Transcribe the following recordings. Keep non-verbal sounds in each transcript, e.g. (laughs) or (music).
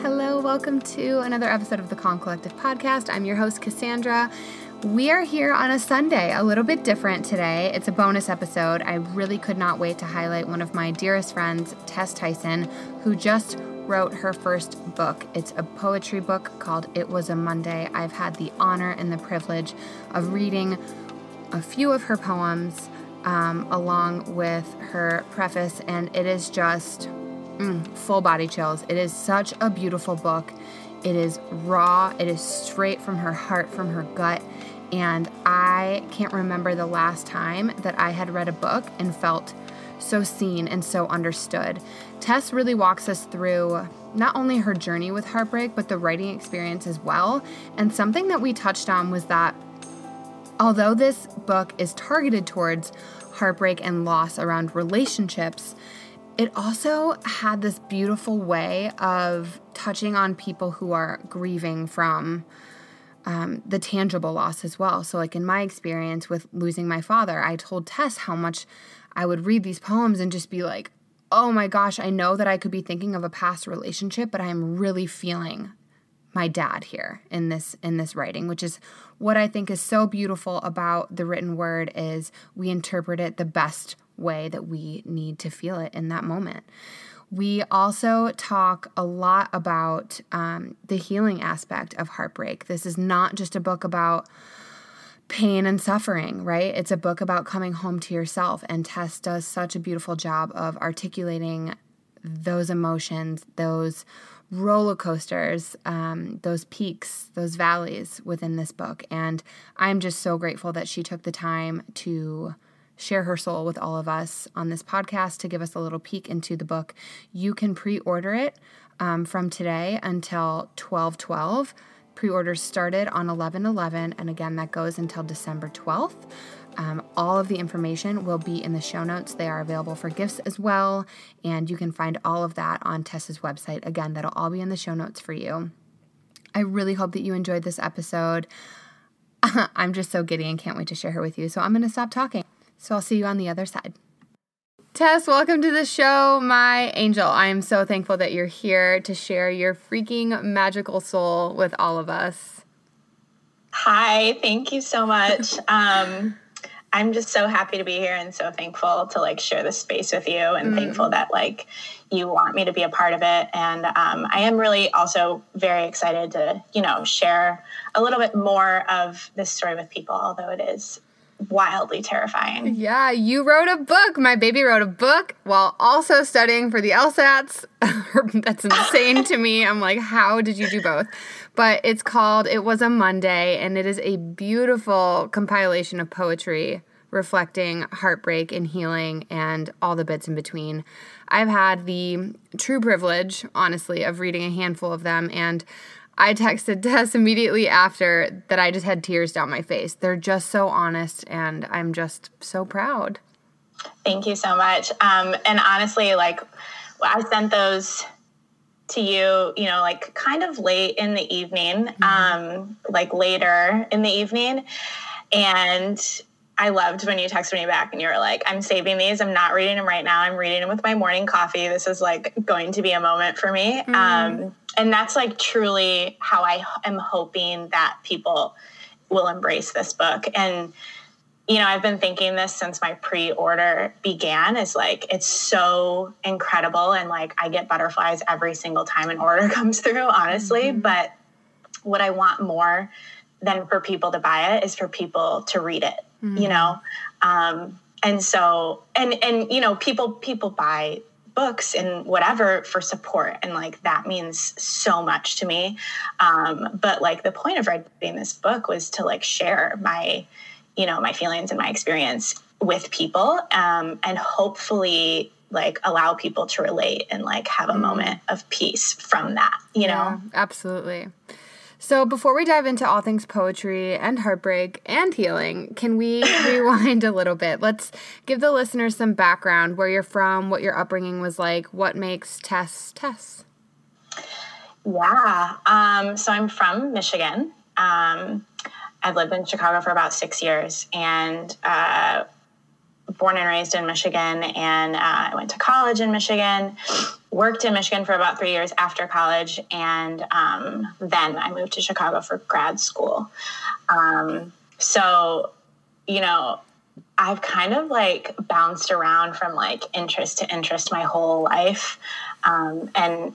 Hello, welcome to another episode of the Calm Collective podcast. I'm your host, Cassandra. We are here on a Sunday, a little bit different today. It's a bonus episode. I really could not wait to highlight one of my dearest friends, Tess Tyson, who just wrote her first book. It's a poetry book called It Was a Monday. I've had the honor and the privilege of reading a few of her poems um, along with her preface, and it is just mm, full body chills. It is such a beautiful book. It is raw, it is straight from her heart, from her gut. And I can't remember the last time that I had read a book and felt so seen and so understood. Tess really walks us through not only her journey with heartbreak, but the writing experience as well. And something that we touched on was that although this book is targeted towards heartbreak and loss around relationships, it also had this beautiful way of touching on people who are grieving from um, the tangible loss as well. So, like in my experience with losing my father, I told Tess how much I would read these poems and just be like, oh my gosh, I know that I could be thinking of a past relationship, but I'm really feeling my dad here in this in this writing which is what i think is so beautiful about the written word is we interpret it the best way that we need to feel it in that moment. We also talk a lot about um, the healing aspect of heartbreak. This is not just a book about pain and suffering, right? It's a book about coming home to yourself. And Tess does such a beautiful job of articulating those emotions, those roller coasters, um, those peaks, those valleys within this book. And I'm just so grateful that she took the time to share her soul with all of us on this podcast to give us a little peek into the book. You can pre order it um, from today until 12 12. Pre orders started on 11 11, and again, that goes until December 12th. Um, all of the information will be in the show notes. They are available for gifts as well, and you can find all of that on Tess's website. Again, that'll all be in the show notes for you. I really hope that you enjoyed this episode. (laughs) I'm just so giddy and can't wait to share her with you. So I'm going to stop talking. So I'll see you on the other side. Tess, welcome to the show, my angel. I am so thankful that you're here to share your freaking magical soul with all of us. Hi, thank you so much. um, I'm just so happy to be here and so thankful to like share this space with you and mm. thankful that like you want me to be a part of it. And um, I am really also very excited to, you know, share a little bit more of this story with people, although it is wildly terrifying. Yeah, you wrote a book. My baby wrote a book while also studying for the LSATs. (laughs) That's insane to me. I'm like, how did you do both? But it's called It Was a Monday, and it is a beautiful compilation of poetry reflecting heartbreak and healing and all the bits in between. I've had the true privilege, honestly, of reading a handful of them, and I texted (laughs) Tess immediately after that I just had tears down my face. They're just so honest, and I'm just so proud. Thank you so much. Um, and honestly, like, I sent those to you, you know, like kind of late in the evening, mm-hmm. um, like later in the evening. And I loved when you texted me back and you were like, I'm saving these. I'm not reading them right now. I'm reading them with my morning coffee. This is like going to be a moment for me. Mm-hmm. Um, and that's like truly how I am hoping that people will embrace this book. And, you know, I've been thinking this since my pre order began is like, it's so incredible. And like, I get butterflies every single time an order (laughs) comes through, honestly. Mm-hmm. But what I want more than for people to buy it is for people to read it, mm-hmm. you know? Um, and so, and, and, you know, people, people buy books and whatever for support and like that means so much to me um, but like the point of writing this book was to like share my you know my feelings and my experience with people um, and hopefully like allow people to relate and like have a mm. moment of peace from that you yeah, know absolutely so, before we dive into all things poetry and heartbreak and healing, can we (laughs) rewind a little bit? Let's give the listeners some background where you're from, what your upbringing was like, what makes Tess Tess. Yeah. Um, so, I'm from Michigan. Um, I've lived in Chicago for about six years. And uh, born and raised in Michigan, and uh, I went to college in Michigan, worked in Michigan for about three years after college, and um, then I moved to Chicago for grad school. Um, so, you know, I've kind of like bounced around from like interest to interest my whole life. Um, and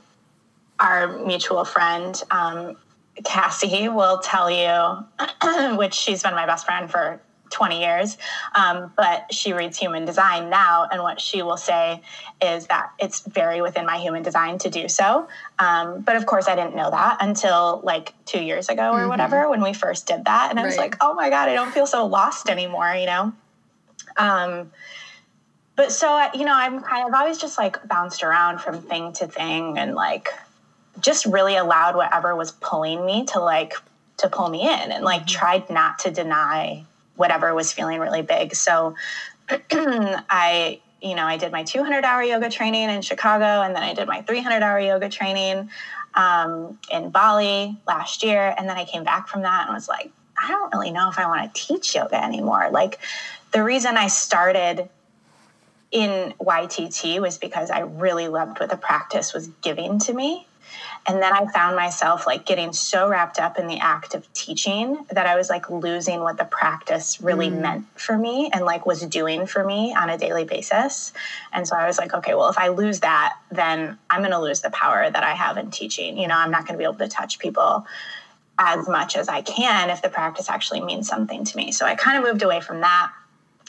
our mutual friend, um, Cassie, will tell you, (clears throat) which she's been my best friend for 20 years, um, but she reads human design now. And what she will say is that it's very within my human design to do so. Um, but of course, I didn't know that until like two years ago or mm-hmm. whatever when we first did that. And I was like, oh my God, I don't feel so lost anymore, you know? Um, but so, you know, I'm kind of always just like bounced around from thing to thing and like just really allowed whatever was pulling me to like to pull me in and like mm-hmm. tried not to deny whatever was feeling really big. So (clears throat) I, you know, I did my 200 hour yoga training in Chicago and then I did my 300 hour yoga training um, in Bali last year. And then I came back from that and was like, I don't really know if I want to teach yoga anymore. Like the reason I started in YTT was because I really loved what the practice was giving to me. And then I found myself like getting so wrapped up in the act of teaching that I was like losing what the practice really mm. meant for me and like was doing for me on a daily basis. And so I was like, okay, well, if I lose that, then I'm going to lose the power that I have in teaching. You know, I'm not going to be able to touch people as much as I can if the practice actually means something to me. So I kind of moved away from that.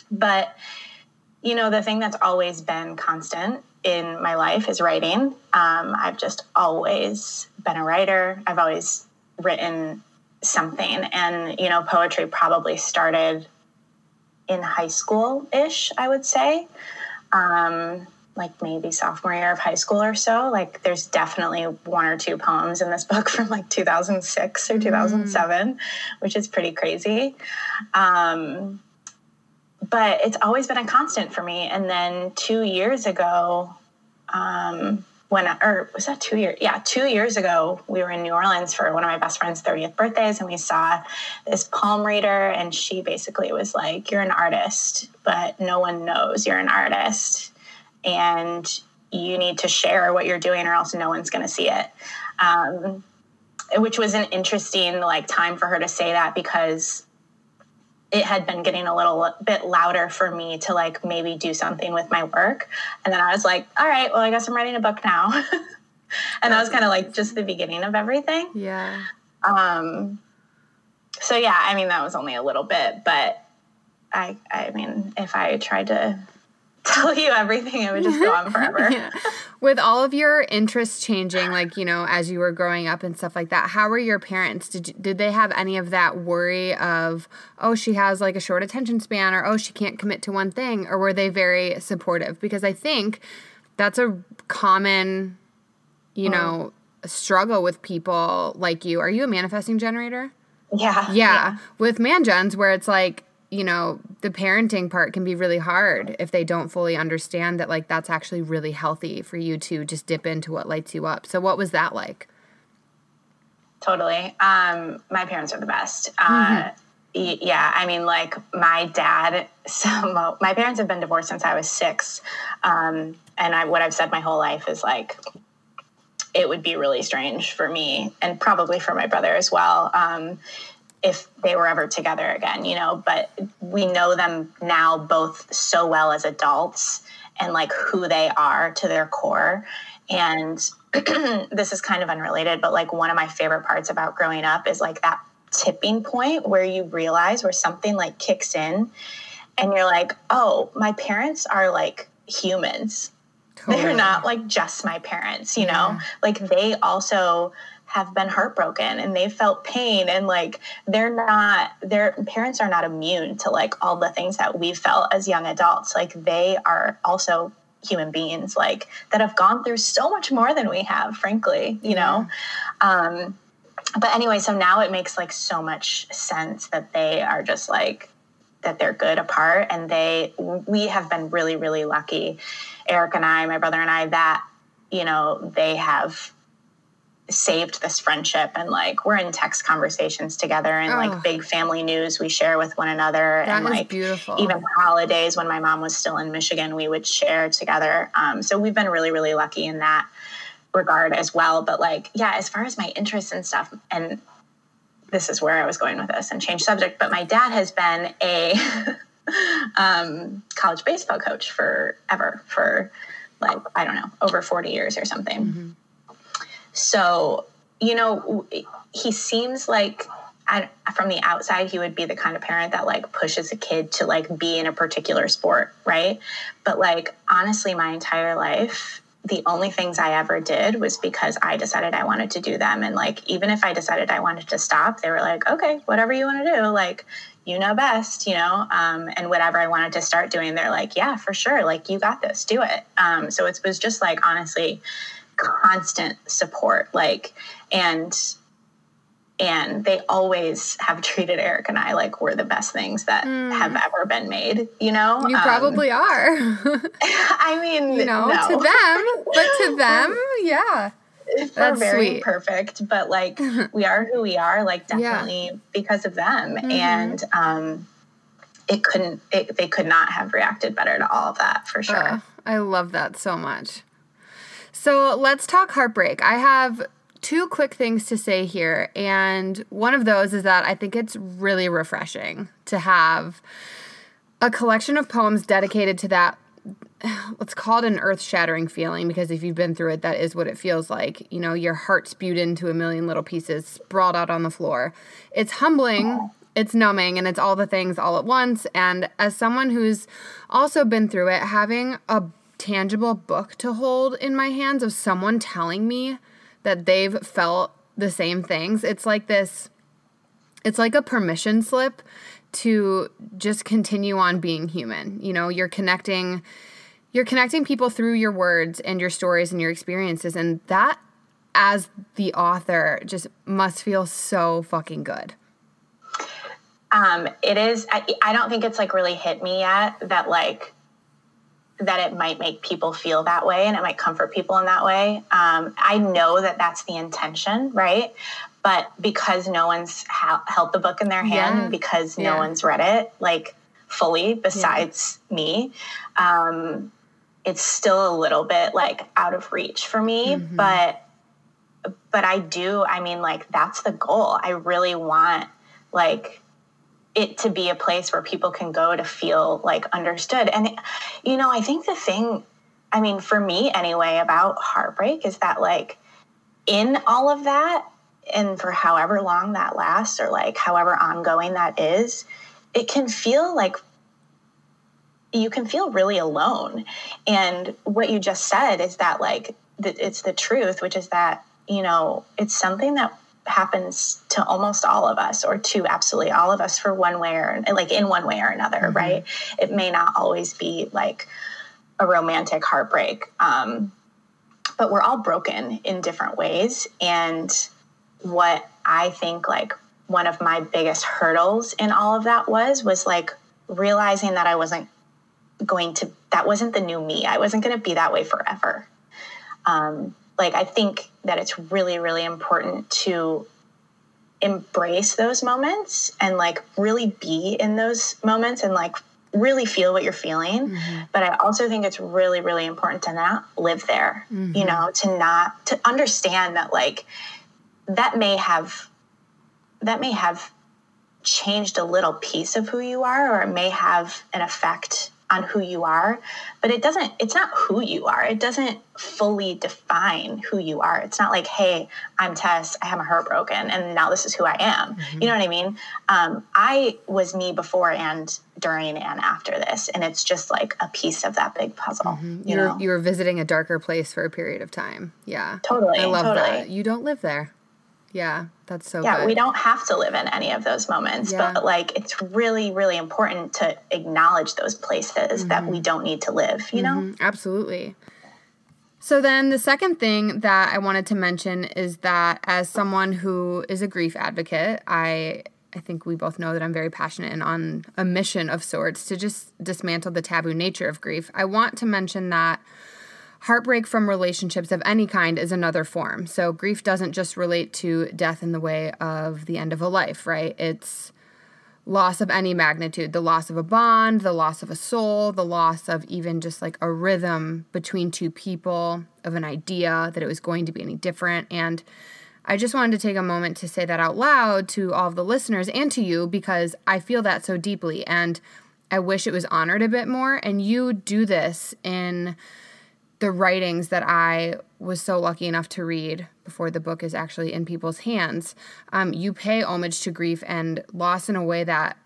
But, you know, the thing that's always been constant in my life is writing. Um, I've just always been a writer. I've always written something, and you know, poetry probably started in high school ish. I would say, um, like maybe sophomore year of high school or so. Like, there's definitely one or two poems in this (laughs) book from like 2006 or 2007, mm. which is pretty crazy. Um, but it's always been a constant for me. And then two years ago, um, when or was that two years? Yeah, two years ago, we were in New Orleans for one of my best friend's 30th birthdays, and we saw this palm reader, and she basically was like, "You're an artist, but no one knows you're an artist, and you need to share what you're doing, or else no one's going to see it." Um, which was an interesting like time for her to say that because it had been getting a little bit louder for me to like maybe do something with my work. And then I was like, all right, well, I guess I'm writing a book now. (laughs) and that was kind of like just the beginning of everything. Yeah. Um, so yeah, I mean, that was only a little bit, but I, I mean, if I tried to tell you everything, it would just go on forever. (laughs) yeah. With all of your interests changing, like, you know, as you were growing up and stuff like that, how were your parents? Did, you, did they have any of that worry of, oh, she has like a short attention span or, oh, she can't commit to one thing? Or were they very supportive? Because I think that's a common, you mm. know, struggle with people like you. Are you a manifesting generator? Yeah. Yeah. yeah. With mangens, where it's like, you know, the parenting part can be really hard if they don't fully understand that, like, that's actually really healthy for you to just dip into what lights you up. So, what was that like? Totally. Um, my parents are the best. Uh, mm-hmm. yeah, I mean, like, my dad, (laughs) so my parents have been divorced since I was six. Um, and I, what I've said my whole life is like, it would be really strange for me and probably for my brother as well. Um, if they were ever together again, you know, but we know them now both so well as adults and like who they are to their core. And (clears throat) this is kind of unrelated, but like one of my favorite parts about growing up is like that tipping point where you realize where something like kicks in and you're like, oh, my parents are like humans. Totally. They're not like just my parents, you know? Yeah. Like they also have been heartbroken and they've felt pain and like they're not their parents are not immune to like all the things that we've felt as young adults. Like they are also human beings like that have gone through so much more than we have frankly you know? Um but anyway so now it makes like so much sense that they are just like that they're good apart and they we have been really really lucky eric and i my brother and i that you know they have saved this friendship and like we're in text conversations together and Oh. like big family news we share with one another That and like beautiful. even holidays when my mom was still in Michigan we would share together um, so we've been really really lucky in that regard as well but like yeah as far as my interests and stuff and this is where I was going with this and change subject but my dad has been a (laughs) um, college baseball coach forever for like I don't know over 40 years or something so, you know, he seems like I, from the outside, he would be the kind of parent that like pushes a kid to like be in a particular sport, right? But like, honestly, my entire life, the only things I ever did was because I decided I wanted to do them. And like, even if I decided I wanted to stop, they were like, okay, whatever you want to do, like, you know best, you know? Um, and whatever I wanted to start doing, they're like, yeah, for sure. Like, you got this, do it. Um, so it was just like, honestly, constant support like and and they always have treated eric and i like we're the best things that have ever been made you know you Um, probably are. (laughs) i mean you know, no. to them, but to (laughs) them, yeah. we're very sweet. perfect but like (laughs) we are who we are like definitely because of them Mm-hmm. and um it couldn't it, they could not have reacted better to all of that for sure Ugh, I love that so much. So let's talk heartbreak. I have two quick things to say here, and one of those is that I think it's really refreshing to have a collection of poems dedicated to that. Let's call it an earth shattering feeling because if you've been through it, that is what it feels like. You know, your heart spewed into a million little pieces, sprawled out on the floor. It's humbling, it's numbing, and it's all the things all at once. And as someone who's also been through it, having a tangible book to hold in my hands of someone telling me that they've felt the same things, it's like this it's like a permission slip to just continue on being human. You know, you're connecting you're connecting people through your words and your stories and your experiences and that as the author just must feel so fucking good. um it is I, I don't think it's like really hit me yet that like that it might make people feel that way and it might comfort people in that way. Um, i know that that's the intention right? But because no one's ha- held the book in their hand Yeah. and because Yeah. no one's read it like fully besides me um, it's still a little bit like out of reach for me. But but i do i mean like that's the goal. I really want like it to be a place where people can go to feel like understood. And, you know, I think the thing, I mean, for me anyway, about heartbreak is that, like, in all of that, and for however long that lasts, or like however ongoing that is, it can feel like you can feel really alone. And what you just said is that, like, it's the truth, which is that, you know, it's something that happens to almost all of us or to absolutely all of us for one way or like in one way or another right? It may not always be like a romantic heartbreak um, but we're all broken in different ways. And what i think like one of my biggest hurdles in all of that was was like realizing that i wasn't going to that wasn't the new me. I wasn't going to be that way forever. Um, like i think that it's really really important to embrace those moments and like really be in those moments and like really feel what you're feeling. Mm-hmm. But i also think it's really really important to not live there you mm-hmm. know to not to understand that like that may have that may have changed a little piece of who you are or it may have an effect on who you are but it doesn't it's not who you are it doesn't fully define who you are it's not like hey i'm tess i have my heart broken and now this is who i am you know what i mean um, i was me before and during and after this and it's just like a piece of that big puzzle you You're know you're visiting a darker place for a period of time. Yeah. Totally, I love totally. that. You don't live there. Yeah, that's so yeah good. we don't have to live in any of those moments Yeah. but like it's really really important to acknowledge those places that Mm-hmm. we don't need to live you know Mm, Absolutely. So then the second thing that I wanted to mention is that as someone who is a grief advocate, I I think we both know that I'm very passionate and on a mission of sorts to just dismantle the taboo nature of grief. I want to mention that heartbreak from relationships of any kind is another form. So grief doesn't just relate to death in the way of the end of a life, right? It's loss of any magnitude the loss of a bond, the loss of a soul, the loss of even just like a rhythm between two people, of an idea that it was going to be any different. And I just wanted to take a moment to say that out loud to all of the listeners and to you because I feel that so deeply. And I wish it was honored a bit more. And you do this in the writings that I was so lucky enough to read before the book is actually in people's hands. Um, you pay homage to grief and loss in a way that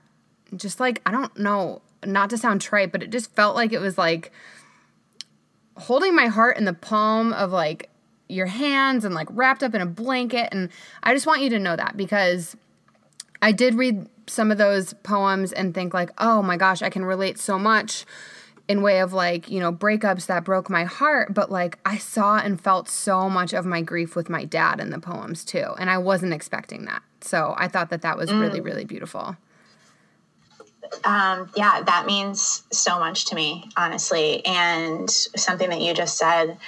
just like, I don't know, not to sound trite, but it just felt like it was like holding my heart in the palm of like your hands and like wrapped up in a blanket. And I just want you to know that because I did read some of those poems and think like, oh my gosh, I can relate so much in way of like, you know, breakups that broke my heart, but like I saw and felt so much of my grief with my dad in the poems too. And I wasn't expecting that. So I thought that that was mm. really, really beautiful. Um, yeah, that means so much to me, honestly. And something that you just said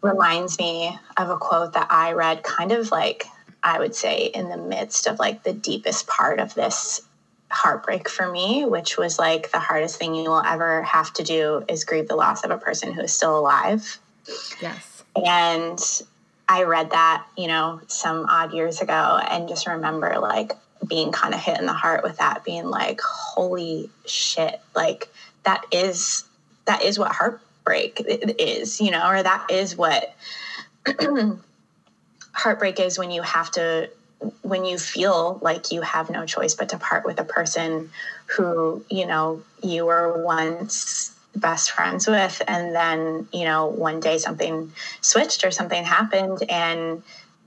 reminds me of a quote that I read kind of like, I would say, in the midst of like the deepest part of this heartbreak for me, which was like the hardest thing you will ever have to do is grieve the loss of a person who is still alive. Yes. And I read that, you know, some odd years ago and just remember like being kind of hit in the heart with that, being like, holy shit, like that is that is what heartbreak is, you know, or that is what (clears throat) heartbreak is when you have to when you feel like you have no choice but to part with a person who you know you were once best friends with and then you know one day something switched or something happened and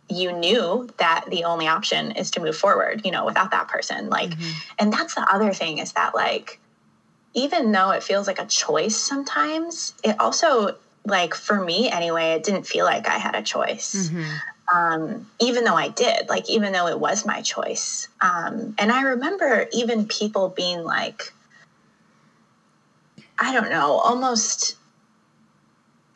you knew that the only option is to move forward you know without that person. Like mm-hmm. and that's the other thing is that like even though it feels like a choice sometimes it also like for me anyway it didn't feel like i had a choice. Mm-hmm um, even though I did, like, even though it was my choice. Um, and I remember even people being like, I don't know, almost,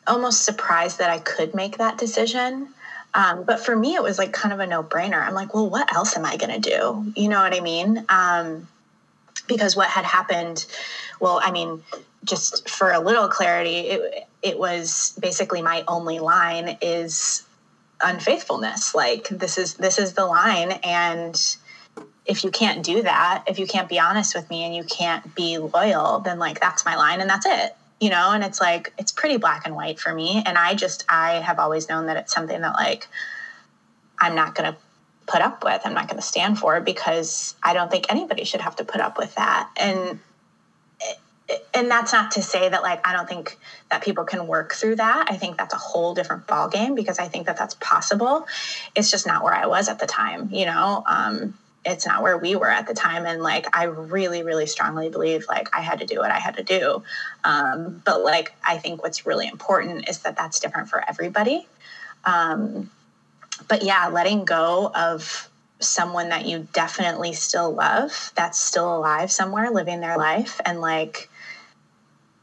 almost surprised that I could make that decision. Um, but for me, it was like kind of a no brainer. I'm like, well, what else am I going to do? You know what I mean? Um, because what had happened, well, I mean, just for a little clarity, it, it was basically my only line is unfaithfulness. Like this is this is the line. And if you can't do that if you can't be honest with me and you can't be loyal then like that's my line and that's it you know? And it's like it's pretty black and white for me. And i just i have always known that it's something that like i'm not going to put up with i'm not going to stand for because i don't think anybody should have to put up with that. And and that's not to say that like i don't think that people can work through that. I think that's a whole different ball game because i think that that's possible. It's just not where i was at the time you know? Um, it's not where we were at the time. And like i really really strongly believe like i had to do what i had to do. Um, but like i think what's really important is that that's different for everybody. Um, but yeah letting go of someone that you definitely still love that's still alive somewhere living their life. And like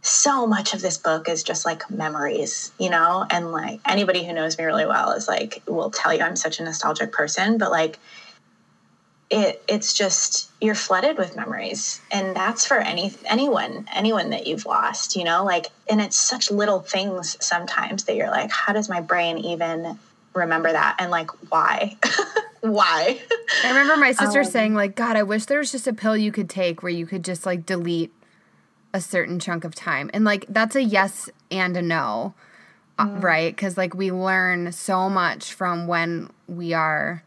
so much of this book is just like memories, you know? And like anybody who knows me really well is like, will tell you I'm such a nostalgic person, but like, it it's just you're flooded with memories. And that's for any anyone anyone that you've lost you know? Like and it's such little things sometimes that you're like how does my brain even remember that? And like why? (laughs) Why? I remember my sister um, saying like god i wish there was just a pill you could take where you could just like delete a certain chunk of time. And like that's a yes and a no, uh, mm. right? Because like we learn so much from when we are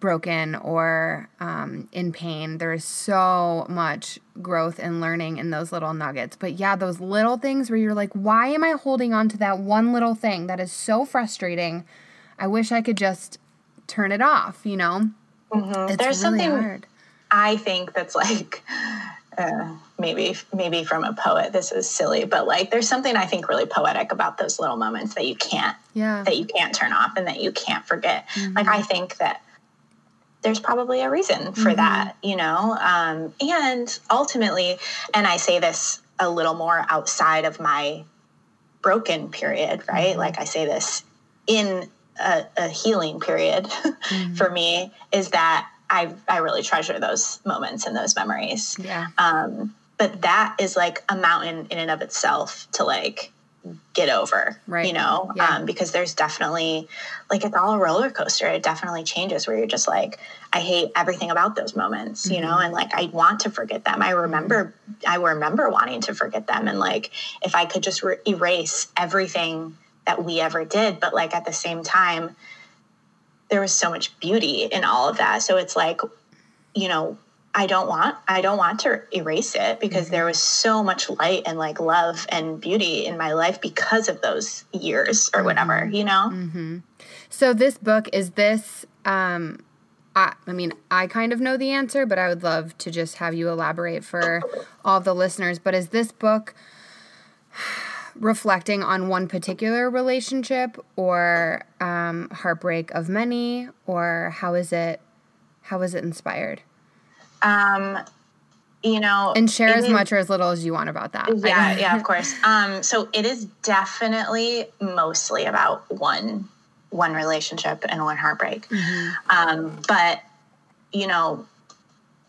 broken or um, in pain. There is so much growth and learning in those little nuggets. But yeah, those little things where you're like, why am I holding on to that one little thing that is so frustrating? I wish I could just turn it off, you know? Mm-hmm. There's really something hard. I think that's like uh, maybe maybe from a poet this is silly but like there's something i think really poetic about those little moments that you can't yeah that you can't turn off and that you can't forget mm-hmm. like i think that there's probably a reason for mm-hmm. that you know um, and ultimately and i say this a little more outside of my broken period, right? Mm-hmm. Like I say this in a, a healing period (laughs) mm-hmm. for me is that I I really treasure those moments and those memories. Yeah. Um, but that is like a mountain in and of itself to like get over right you know yeah. um, because there's definitely like it's all a roller coaster it definitely changes where you're just like i hate everything about those moments mm-hmm. you know mm-hmm. and like i want to forget them i remember i remember wanting to forget them and like if i could just re- erase everything that we ever did but like at the same time there was so much beauty in all of that so it's like you know I don't want I don't want to erase it because mm-hmm. there was so much light and like love and beauty in my life because of those years or whatever, mm-hmm. you know. Mm-hmm. So this book is this um I, I mean, I kind of know the answer, but I would love to just have you elaborate for all the listeners. But is this book reflecting on one particular relationship or um, heartbreak of many, or how is it? How is it inspired? Um, you know, and share as is, much or as little as you want about that. Yeah, yeah, of (laughs) course. Um, so it is definitely mostly about one one relationship and one heartbreak. Mm-hmm. Um, but you know,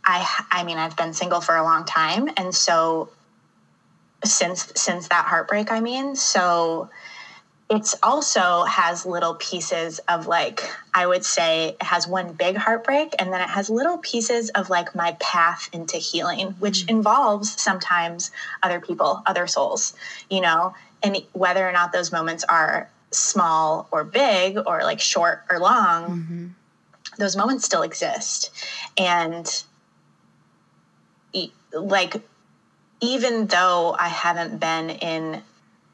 I I mean, I've been single for a long time, and so since since that heartbreak, I mean, so it's also has little pieces of like i would say it has one big heartbreak and then it has little pieces of like my path into healing which mm-hmm. involves sometimes other people other souls you know and whether or not those moments are small or big or like short or long mm-hmm. those moments still exist and like even though i haven't been in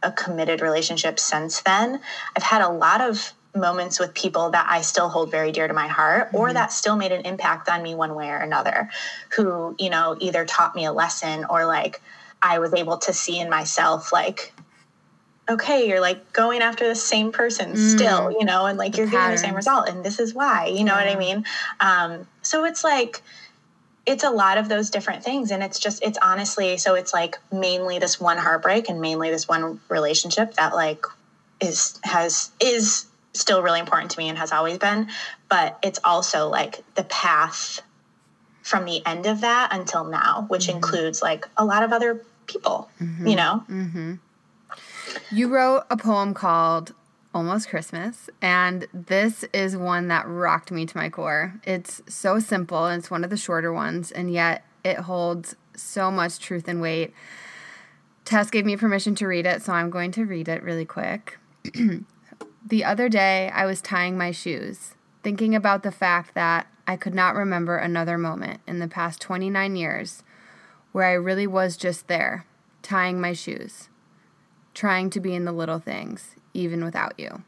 a committed relationship since then. I've had a lot of moments with people that I still hold very dear to my heart or mm-hmm. that still made an impact on me one way or another who, you know, either taught me a lesson or like I was able to see in myself like okay, you're like going after the same person mm. still, you know, and like the you're getting the same result and this is why, you know yeah. what I mean? Um so it's like it's a lot of those different things and it's just it's honestly so it's like mainly this one heartbreak and mainly this one relationship that like is has is still really important to me and has always been but it's also like the path from the end of that until now which mm-hmm. includes like a lot of other people mm-hmm. you know mm-hmm. you wrote a poem called almost Christmas, and this is one that rocked me to my core. It's so simple, and it's one of the shorter ones, and yet it holds so much truth and weight. Tess gave me permission to read it, so I'm going to read it really quick. (clears throat) the other day, I was tying my shoes, thinking about the fact that I could not remember another moment in the past 29 years where I really was just there, tying my shoes, trying to be in the little things, even without you.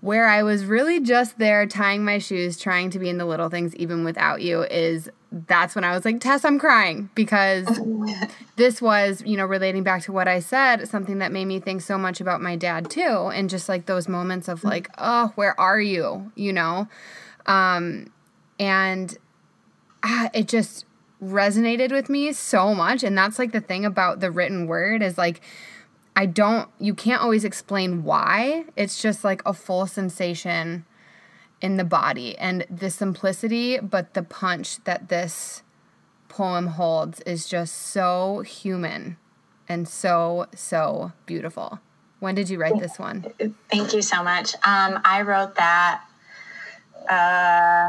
Where I was really just there tying my shoes, trying to be in the little things even without you is that's when I was like, Tess, I'm crying because (laughs) this was, you know, relating back to what I said, something that made me think so much about my dad too. And just like those moments of like, oh, where are you? You know? Um, and ah, it just resonated with me so much. And that's like the thing about the written word is like, I don't, you can't always explain why. It's just like a full sensation in the body. And the simplicity, but the punch that this poem holds is just so human and so, so beautiful. When did you write this one? Thank you so much. Um, I wrote that. Uh,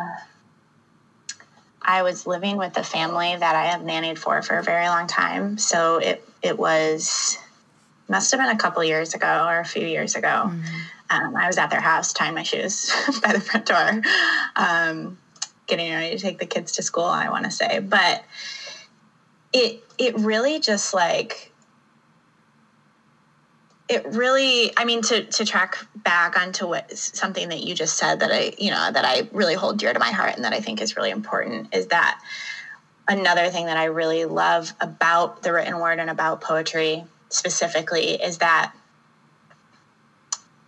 I was living with a family that I have nannied for for a very long time. So it it was must have been a couple years ago or a few years ago. Mm-hmm. Um, I was at their house tying my shoes (laughs) by the front door, um, getting ready to take the kids to school. I want to say, but it it really just like it really i mean to to track back onto what something that you just said that i you know that i really hold dear to my heart and that i think is really important is that another thing that i really love about the written word and about poetry specifically is that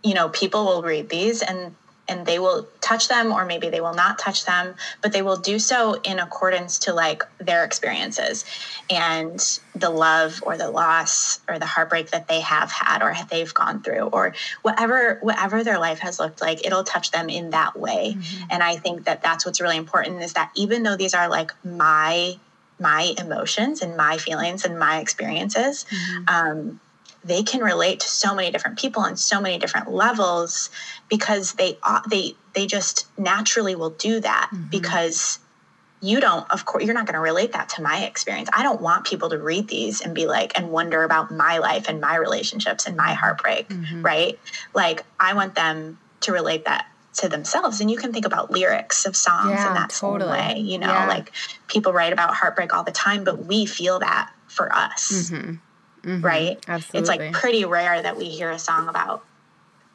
you know people will read these and and they will touch them or maybe they will not touch them but they will do so in accordance to like their experiences and the love or the loss or the heartbreak that they have had or they've gone through or whatever whatever their life has looked like it'll touch them in that way mm-hmm. and i think that that's what's really important is that even though these are like my my emotions and my feelings and my experiences mm-hmm. um, they can relate to so many different people on so many different levels because they they they just naturally will do that mm-hmm. because you don't of course you're not going to relate that to my experience i don't want people to read these and be like and wonder about my life and my relationships and my heartbreak mm-hmm. right like i want them to relate that to themselves and you can think about lyrics of songs yeah, in that totally. way you know yeah. like people write about heartbreak all the time but we feel that for us mm-hmm. Mm-hmm. right? Absolutely. It's like pretty rare that we hear a song about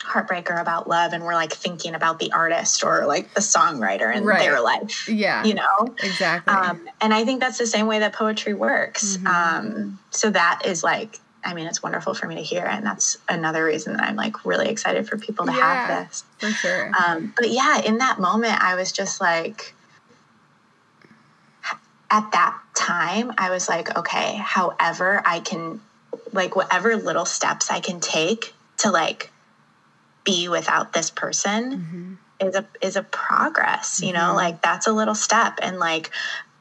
heartbreak or about love and we're like thinking about the artist or like the songwriter and right. their life. Yeah. You know? Exactly. Um, and I think that's the same way that poetry works. Mm-hmm. Um, so that is like, I mean, it's wonderful for me to hear. And that's another reason that I'm like really excited for people to yeah, have this. For sure. Um, but yeah, in that moment, I was just like, at that time, I was like, okay, however I can like whatever little steps I can take to like be without this person mm-hmm. is a is a progress, you mm-hmm. know, like that's a little step and like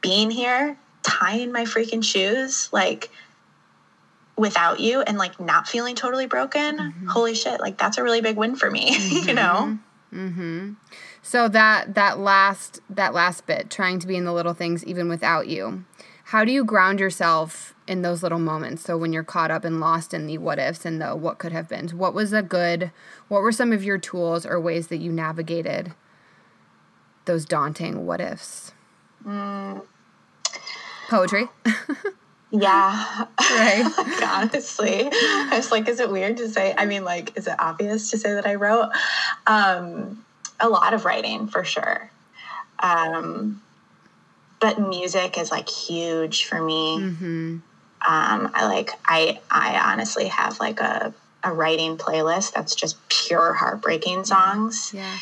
being here, tying my freaking shoes, like without you and like not feeling totally broken, mm-hmm. holy shit, like that's a really big win for me, (laughs) you know. Mhm. So that that last that last bit, trying to be in the little things even without you. How do you ground yourself in those little moments. So when you're caught up and lost in the what ifs and the what could have been, what was a good, what were some of your tools or ways that you navigated those daunting what ifs? Mm. Poetry. (laughs) yeah. Right. like, (laughs) honestly, I was like, is it weird to say? I mean, like, is it obvious to say that I wrote? Um, a lot of writing for sure. Um, but music is like huge for me. Mm-hmm. Um, I like I I honestly have like a a writing playlist that's just pure heartbreaking songs. Yeah.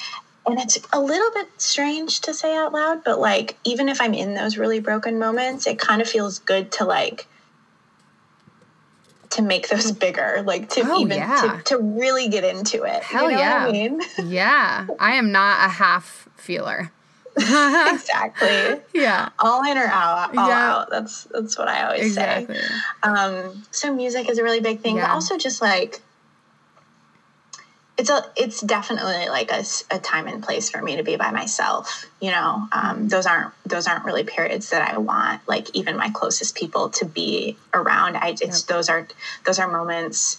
And it's a little bit strange to say out loud, but like even if I'm in those really broken moments, it kind of feels good to like to make those bigger, like to oh, even yeah. to, to really get into it. Hell you know yeah. I mean? yeah. I am not a half feeler. (laughs) (laughs) exactly. Yeah. All in or out, all yeah. out. That's that's what I always exactly. say. Um, so music is a really big thing, yeah. but also just like it's a it's definitely like a, a time and place for me to be by myself. You know, um, those aren't those aren't really periods that I want like even my closest people to be around. I it's yep. those are those are moments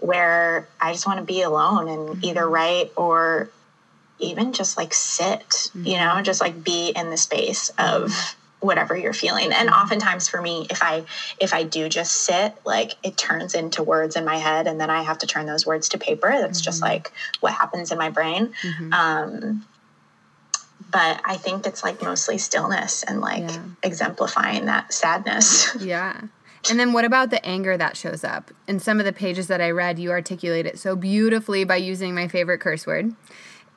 where I just want to be alone and mm-hmm. either write or even just like sit, mm-hmm. you know, just like be in the space of whatever you're feeling. And mm-hmm. oftentimes for me, if I if I do just sit, like it turns into words in my head and then I have to turn those words to paper. That's mm-hmm. just like what happens in my brain. Mm-hmm. Um but I think it's like mostly stillness and like yeah. exemplifying that sadness. (laughs) Yeah. And then what about the anger that shows up? In some of the pages that I read, you articulate it so beautifully by using my favorite curse word.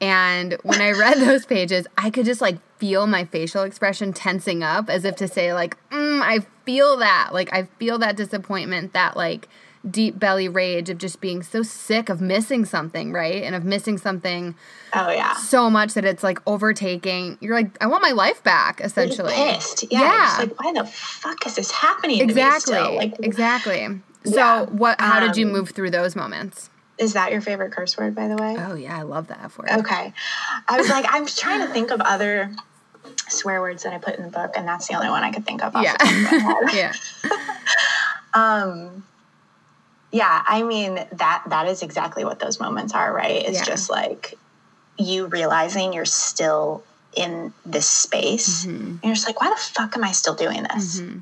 And when I read (laughs) those pages, I could just like feel my facial expression tensing up as if to say, like, mm, I feel that. Like, I feel that disappointment, that like deep belly rage of just being so sick of missing something, right? And of missing something oh yeah so much that it's like overtaking you're like i want my life back essentially you're pissed yeah, yeah. like why the fuck is this happening exactly like exactly so yeah. what how um, did you um, move through those moments is that your favorite curse word, by the way? Oh yeah, I love that F word. Okay, I was like, I'm trying to think of other swear words that I put in the book, and that's the only one I could think of. yeah, (laughs) yeah. (laughs) um, yeah. I mean that that is exactly what those moments are, right? It's yeah. just like you realizing you're still in this space, mm-hmm. and you're just like, why the fuck am I still doing this? Mm-hmm.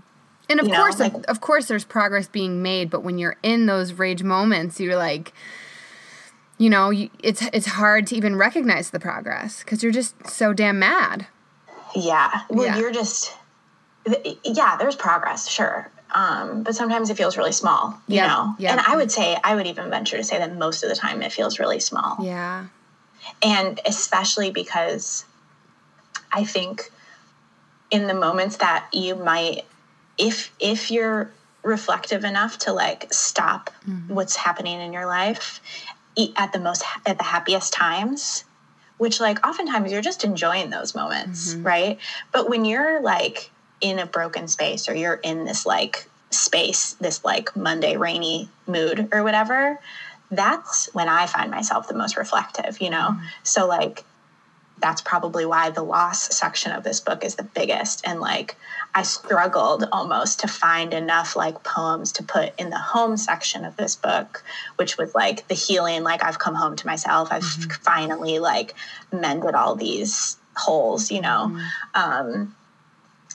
And of you course, know, like, of course, there's progress being made, but when you're in those rage moments, you're like, you know, you, it's it's hard to even recognize the progress because you're just so damn mad. Yeah. Well, yeah. you're just yeah. There's progress, sure, um, but sometimes it feels really small. You yep. know, yep. and I would say I would even venture to say that most of the time it feels really small. Yeah. and especially because I think in the moments that you might if if you're reflective enough to like stop mm-hmm. what's happening in your life at the most at the happiest times which like oftentimes you're just enjoying those moments mm-hmm. right but when you're like in a broken space or you're in this like space this like monday rainy mood or whatever that's when i find myself the most reflective you know mm-hmm. so like that's probably why the loss section of this book is the biggest and like i struggled almost to find enough like poems to put in the home section of this book which was like the healing like i've come home to myself i've mm-hmm. finally like mended all these holes you know mm-hmm. um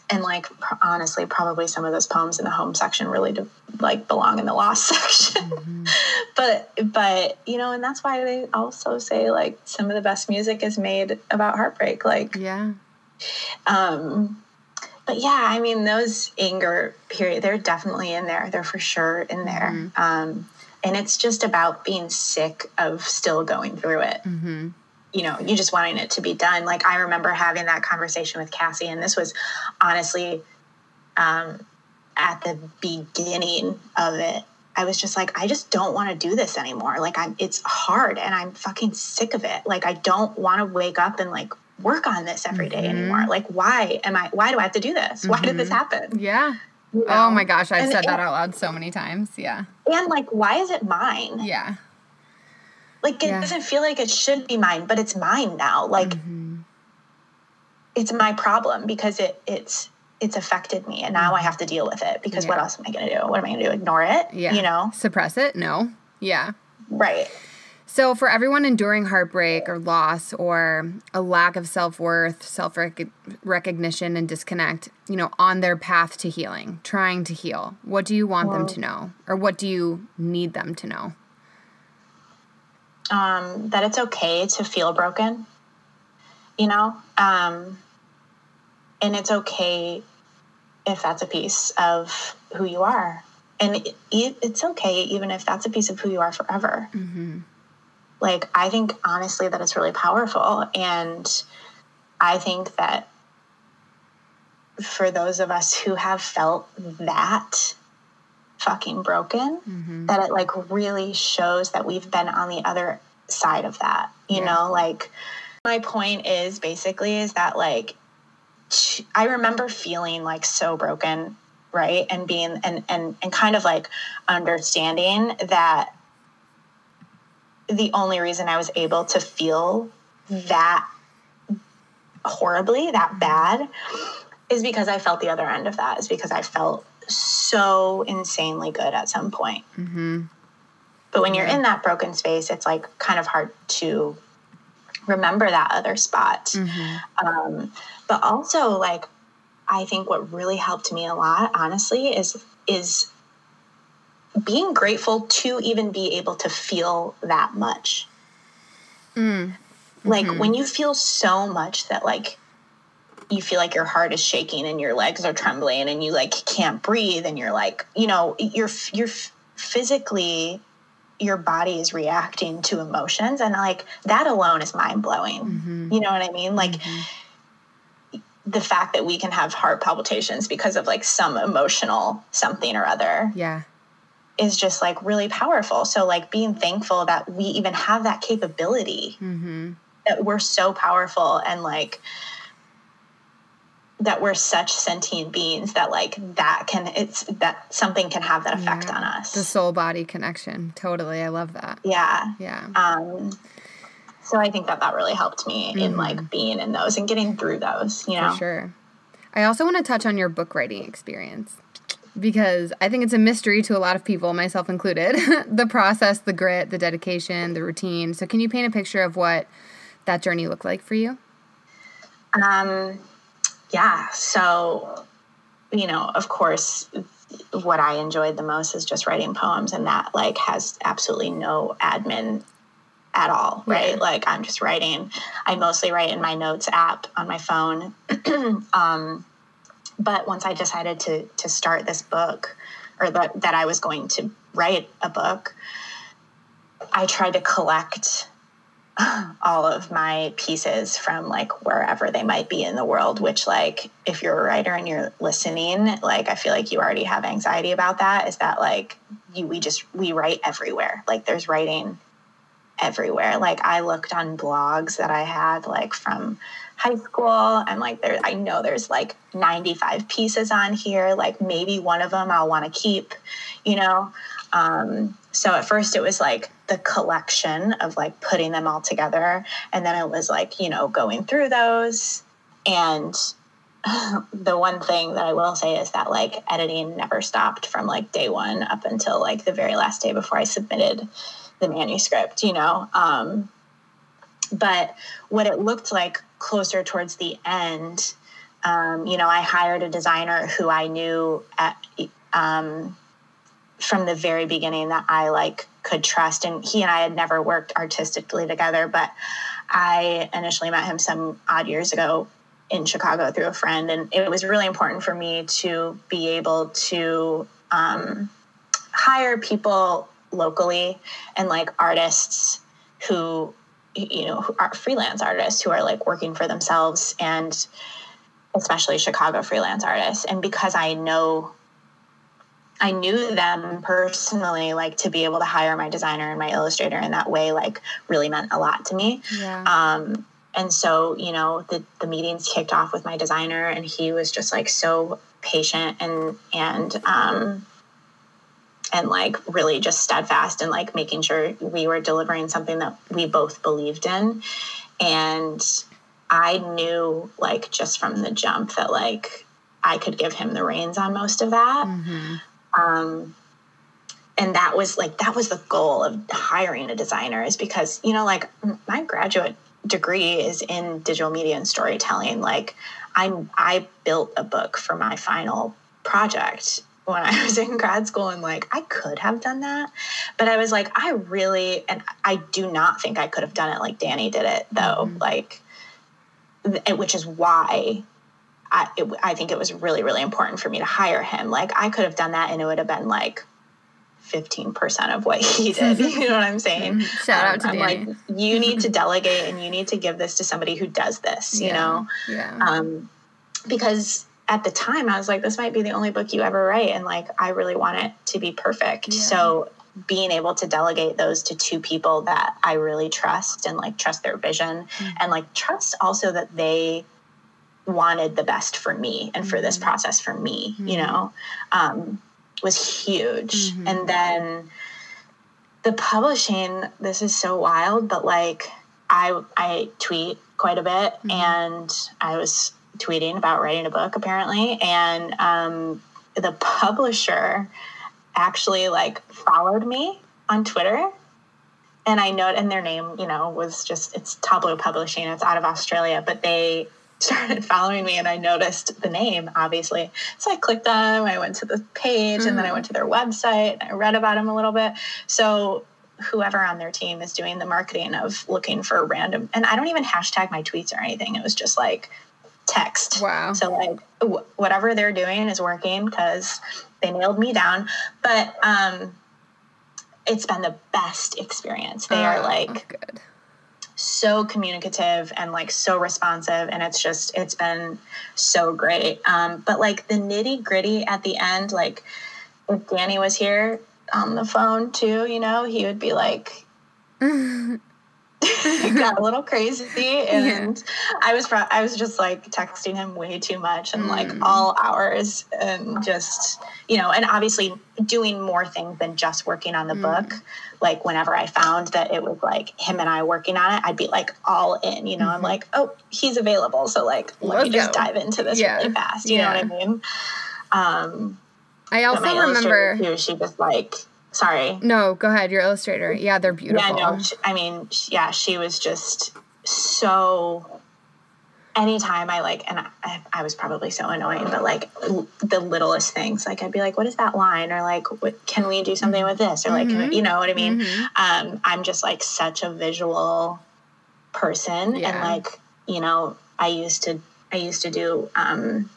and like honestly probably some of those poems in the home section really do, like belong in the lost (laughs) section mm-hmm. But but you know and that's why they also say like some of the best music is made about heartbreak like yeah um but yeah i mean those anger period they're definitely in there they're for sure in there mm-hmm. um and it's just about being sick of still going through it mm-hmm you know, you just wanting it to be done. Like I remember having that conversation with Cassie, and this was honestly um, at the beginning of it. I was just like, I just don't want to do this anymore. Like I'm, it's hard, and I'm fucking sick of it. Like I don't want to wake up and like work on this every day mm-hmm. anymore. Like why am I? Why do I have to do this? Mm-hmm. Why did this mm-hmm. happen? Yeah. You know? Oh my gosh, I've and, said that out loud so many times. Yeah. And like, why is it mine? Yeah. Like it yeah. doesn't feel like it should be mine, but it's mine now. Like mm-hmm. it's my problem because it it's it's affected me and now I have to deal with it because yeah. what else am I going to do? What am I going to do? Ignore it? Yeah. You know? Suppress it? No. Yeah. Right. So, for everyone enduring heartbreak or loss or a lack of self worth, self recognition, and disconnect, you know, on their path to healing, trying to heal, what do you want well, them to know? Or what do you need them to know? um, that it's okay to feel broken, you know? Um, and it's okay if that's a piece of who you are. And it, it, it's okay even if that's a piece of who you are forever. Mm-hmm. Like, I think honestly that it's really powerful. And I think that for those of us who have felt that fucking broken mm-hmm. that it like really shows that we've been on the other side of that you yeah. know like my point is basically is that like i remember feeling like so broken right and being and and and kind of like understanding that the only reason i was able to feel that horribly that mm-hmm. bad is because i felt the other end of that is because i felt so insanely good at some point. Mm-hmm. But when you're in that broken space, it's like kind of hard to remember that other spot. Mm-hmm. Um, but also, like, I think what really helped me a lot, honestly, is is being grateful to even be able to feel that much. Mm. Like when mm-hmm. you feel so much that like you feel like your heart is shaking and your legs are trembling and you like can't breathe and you're like you know you're you're physically your body is reacting to emotions and like that alone is mind blowing mm-hmm. you know what i mean like mm-hmm. the fact that we can have heart palpitations because of like some emotional something or other yeah is just like really powerful so like being thankful that we even have that capability mm-hmm. that we're so powerful and like that we're such sentient beings that like that can it's that something can have that effect yeah. on us. The soul body connection. Totally. I love that. Yeah. Yeah. Um so i think that that really helped me mm-hmm. in like being in those and getting through those you know? For sure. I also want to touch on your book writing experience because i think it's a mystery to a lot of people myself included. (laughs) The process the grit the dedication the routine. So can you paint a picture of what that journey looked like for you? Um yeah, so, you know, of course, what I enjoyed the most is just writing poems, and that like has absolutely no admin at all, right? Yeah. Like I'm just writing. I mostly write in my notes app on my phone. (clears throat) um, but once I decided to to start this book, or that that I was going to write a book, I tried to collect all of my pieces from like wherever they might be in the world which like if you're a writer and you're listening like i feel like you already have anxiety about that is that like you we just we write everywhere. Like there's writing everywhere. Like i looked on blogs that i had like from high school i'm like there i know there's like 95 pieces on here. Like maybe one of them i'll want to keep you know um, so at first it was like the collection of like putting them all together. And then it was like, you know, going through those. And (laughs) the one thing that I will say is that like editing never stopped from like day one up until like the very last day before I submitted the manuscript, you know. Um, but what it looked like closer towards the end, um, you know, I hired a designer who I knew at, um, from the very beginning that I like could trust. And he and I had never worked artistically together, but I initially met him some odd years ago in Chicago through a friend. And it was really important for me to be able to um, hire people locally and like artists who, you know, who are freelance artists who are like working for themselves and especially Chicago freelance artists. And because I know I knew them personally, like to be able to hire my designer and my illustrator in that way, like really meant a lot to me. Yeah. Um, and so, you know, the, the meetings kicked off with my designer and he was just like so patient and, and, um, and like really just steadfast and like making sure we were delivering something that we both believed in. And I knew like just from the jump that like I could give him the reins on most of that. Mm-hmm. Um, and that was like that was the goal of hiring a designer is because you know like my graduate degree is in digital media and storytelling. Like i'm i built a book for my final project when i (laughs) was in grad school and like i could have done that. But i was like i really and i do not think i could have done it like danny did it though. Mm-hmm. like which is why I, it, I think it was really, really important for me to hire him. Like I could have done that and it would have been like 15% of what he did. (laughs) You know what I'm saying? Mm-hmm. Shout um, out to I'm Danny. like, you need to (laughs) delegate and you need to give this to somebody who does this, you yeah. know? Yeah. Um, because at the time I was like, this might be the only book you ever write. And like, I really want it to be perfect. Yeah. So being able to delegate those to two people that I really trust and like trust their vision mm-hmm. and like trust also that they wanted the best for me and for this mm-hmm. process for me, mm-hmm. you know, um, was huge. Mm-hmm. And then the publishing, this is so wild, but like I I tweet quite a bit mm-hmm. and I was tweeting about writing a book apparently. And um, the publisher actually like followed me on Twitter and I know, and their name, you know, was just it's Tablo Publishing. It's out of Australia, but they started following me and I noticed the name, obviously. So I clicked on them, I went to the page, mm. and then I mm. went to their website, I read about them a little bit. So whoever on their team is doing the marketing of looking for random, and I don't even hashtag my tweets or anything. It was just like text. Wow. So like w- whatever they're doing is working because they nailed me down. But um, it's been the best experience. They oh, are like. Good so communicative and like so responsive and it's just it's been so great. Um, but like the nitty gritty at the end like if danny was here on the phone too you know he would be like (laughs) (laughs) got a little crazy and yeah. i was i was just like texting him way too much and mm. like all hours and just you know and obviously doing more things than just working on the mm. book like whenever i found that it was like him and i working on it i'd be like all in you know mm-hmm. i'm like oh he's available so like let Let's me just go. dive into this yeah. really fast you yeah. know what i mean um i also remember too, she just like sorry. No, go ahead. Your illustrator. Yeah, they're beautiful. Yeah, no. I mean, yeah, she was just so. Anytime I like, and I, I was probably so annoying, but like the littlest things, like I'd be like, "What is that line?" Or like, what, "Can we do something with this?" Or like, mm-hmm. you know what I mean? Mm-hmm. Um, I'm just like such a visual person, yeah. and like, you know, I used to, I used to do um,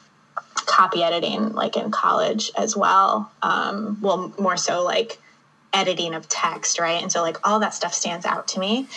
copy editing like in college as well. Um, well, more so like editing of text, right? And so like all that stuff stands out to me.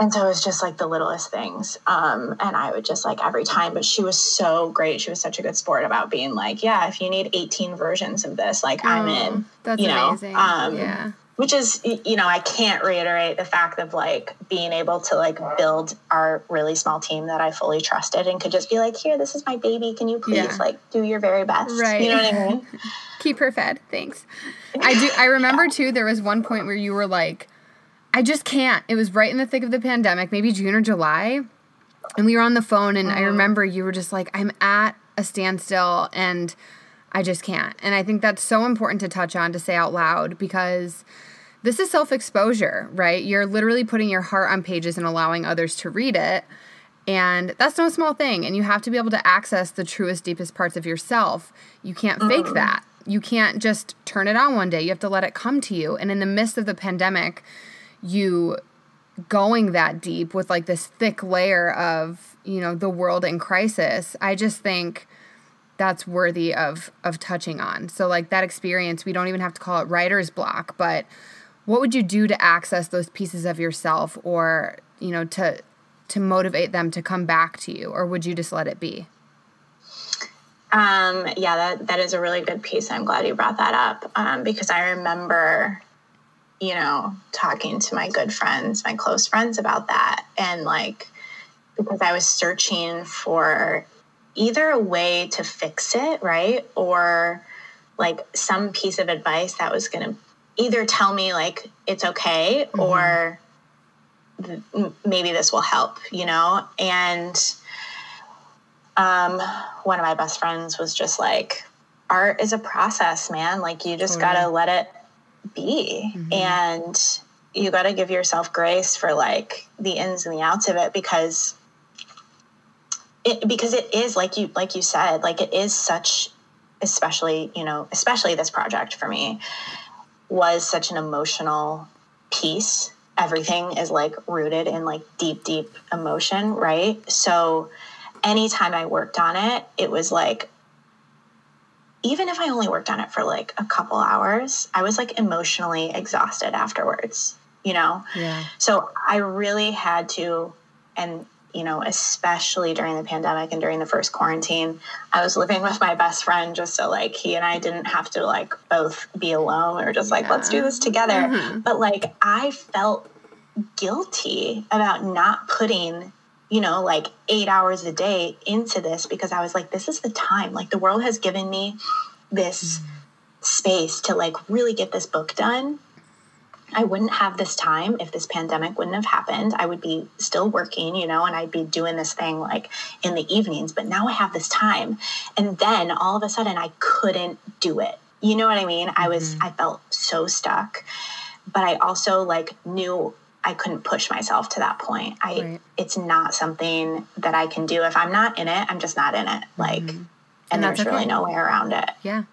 and so it was just like the littlest things um, and i would just like every time but she was so great she was such a good sport about being like yeah if you need 18 versions of this like oh, i'm in that's you know amazing. Um, yeah which is you know i can't reiterate the fact of like being able to like build our really small team that i fully trusted and could just be like here this is my baby can you please yeah. like do your very best right you know what i mean (laughs) keep her fed thanks i do i remember too there was one point where you were like I just can't. It was right in the thick of the pandemic, maybe June or July. And we were on the phone, and I mm-hmm. remember you were just like, I'm at a standstill and I just can't. And I think that's so important to touch on to say out loud because this is self exposure, right? You're literally putting your heart on pages and allowing others to read it. And that's no small thing. And you have to be able to access the truest, deepest parts of yourself. You can't fake that. You can't just turn it on one day. You have to let it come to you. And in the midst of the pandemic, you going that deep with like this thick layer of you know the world in crisis i just think that's worthy of of touching on so like that experience we don't even have to call it writer's block but what would you do to access those pieces of yourself or you know to to motivate them to come back to you or would you just let it be um yeah that that is a really good piece i'm glad you brought that up um, because i remember you know, talking to my good friends, my close friends about that. And like, because I was searching for either a way to fix it, right? Or like some piece of advice that was going to either tell me like it's okay mm-hmm. or th- maybe this will help, you know? And um, one of my best friends was just like, art is a process, man. Like you just got to let it be mm-hmm. and you got to give yourself grace for like the ins and the outs of it because it because it is like you like you said like it is such especially you know especially this project for me was such an emotional piece everything is like rooted in like deep deep emotion right so anytime i worked on it it was like even if I only worked on it for like a couple hours, I was like emotionally exhausted afterwards, you know? Yeah. So I really had to, and, you know, especially during the pandemic and during the first quarantine, I was living with my best friend just so like he and I didn't have to like both be alone or just like, let's do this together. Mm-hmm. But like I felt guilty about not putting you know, like eight hours a day into this because I was like, this is the time. Like the world has given me this space to like really get this book done. I wouldn't have this time if this pandemic wouldn't have happened. I would be still working, you know, and I'd be doing this thing like in the evenings, but now I have this time. And then all of a sudden I couldn't do it. You know what I mean? I was, mm-hmm. I felt so stuck. But I also like knew I couldn't push myself to that point. I right. it's not something that I can do if I'm not in it. I'm just not in it. Like, mm-hmm. and, and there's okay. really no way around it. Yeah.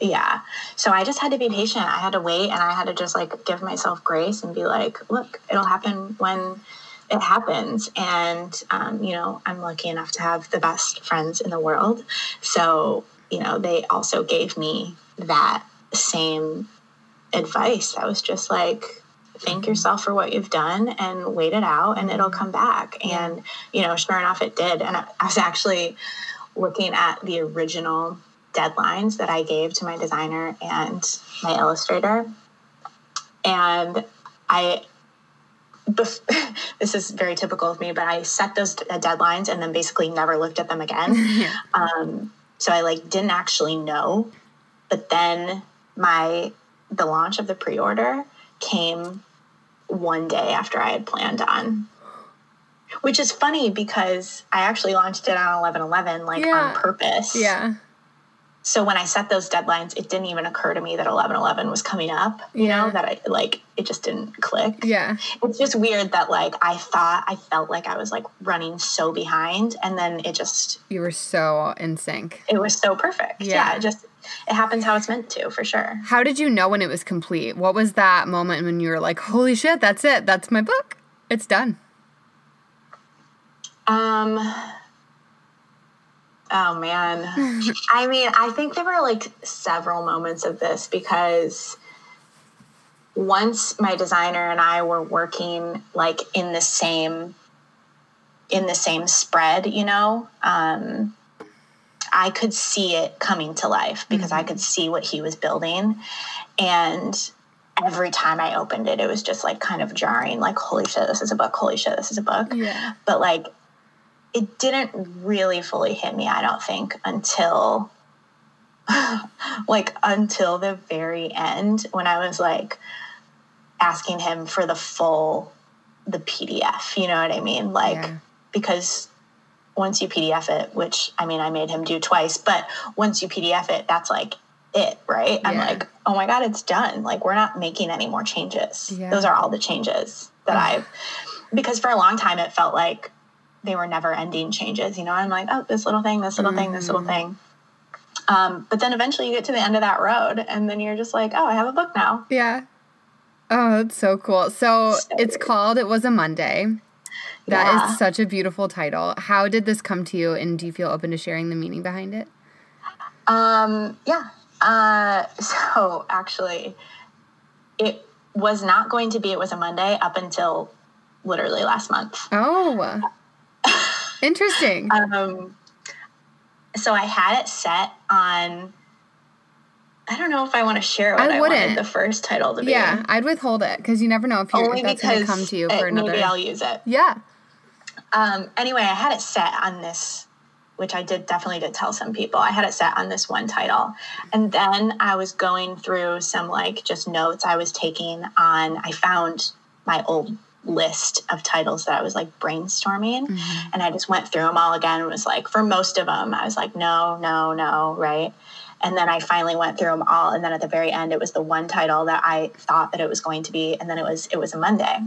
Yeah. So I just had to be patient. I had to wait, and I had to just like give myself grace and be like, look, it'll happen when it happens. And um, you know, I'm lucky enough to have the best friends in the world. So you know, they also gave me that same advice. I was just like thank yourself for what you've done and wait it out and it'll come back. And, you know, sure enough, it did. And I, was actually looking at the original deadlines that I gave to my designer and my illustrator. And I, (laughs) this is very typical of me, but I set those uh, deadlines and then basically never looked at them again. (laughs) yeah. um, so I like didn't actually know. But then my the launch of the pre-order came one day after I had planned on. Which is funny because I actually launched it on 11 11, like yeah. on purpose. Yeah. So when I set those deadlines, it didn't even occur to me that 11 11 was coming up, you yeah. know, that I like it just didn't click. Yeah. It's just weird that like I thought I felt like I was like running so behind and then it just. You were so in sync. It was so perfect. Yeah. yeah it just it happens how it's meant to for sure. How did you know when it was complete? What was that moment when you were like, "Holy shit, that's it. That's my book. It's done." Um Oh man. (laughs) I mean, I think there were like several moments of this because once my designer and I were working like in the same in the same spread, you know, um, I could see it coming to life because mm-hmm. I could see what he was building. And every time I opened it, it was just like kind of jarring, like, holy shit, this is a book, holy shit, this is a book. Yeah. But like, it didn't really fully hit me, I don't think, until (laughs) like until the very end when I was like asking him for the full the PDF, you know what I mean? Like yeah. because once you PDF it, which I mean I made him do twice, but once you PDF it, that's like it, right? Yeah. I'm like, oh my God, it's done. Like we're not making any more changes. Yeah. Those are all the changes that I've because for a long time it felt like they were never ending changes. You know, I'm like, oh, this little thing, this little mm. thing, this little mm. thing. Um, but then eventually you get to the end of that road and then you're just like, oh, I have a book now. Yeah. Oh, that's so cool. So, so it's called It Was a Monday. That yeah. is such a beautiful title. How did this come to you and do you feel open to sharing the meaning behind it? Um, yeah. Uh, (laughs) so actually it was not going to be it was a Monday up until literally last month. Oh. (laughs) Interesting. um so I had it set on. I don't know if I want to share what I, I wanted the first title to be. Yeah, I'd withhold it because you never know if, you're, if that's going to come to you for it, another. Maybe I'll use it. Yeah. Um, anyway, I had it set on this, which I did definitely did tell some people. I had it set on this one title, and then I was going through some like just notes I was taking on. I found my old list of titles that I was like brainstorming. Mm-hmm. And I just went through them all again and was like, for most of them, I was like, no, no, no, right? And then I finally went through them all. And then at the very end, it was the one title that I thought that it was going to be. And then it was, it was a Monday.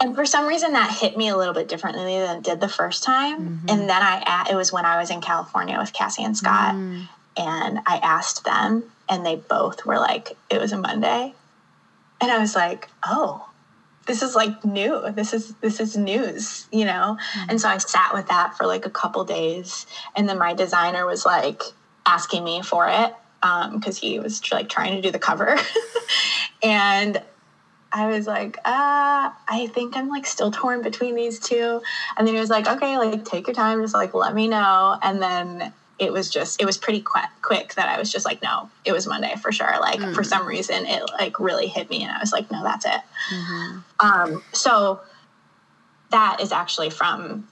And for some reason that hit me a little bit differently than it did the first time. Mm-hmm. And then I, it was when I was in California with Cassie and Scott. Mm. And I asked them and they both were like, it was a Monday. And I was like, oh, this is like new. This is this is news you know? Mm-hmm. and so i sat with that for like a couple days. And then my designer was like asking me for it because um, he was like trying to do the cover. (laughs) And i was like uh i think i'm like still torn between these two. And then he was like okay like take your time. Just like let me know. And then it was just it was pretty quick quick that I was just like no it was Monday for sure like mm. for some reason it like really hit me and I was like no that's it mm-hmm. um, so that is actually from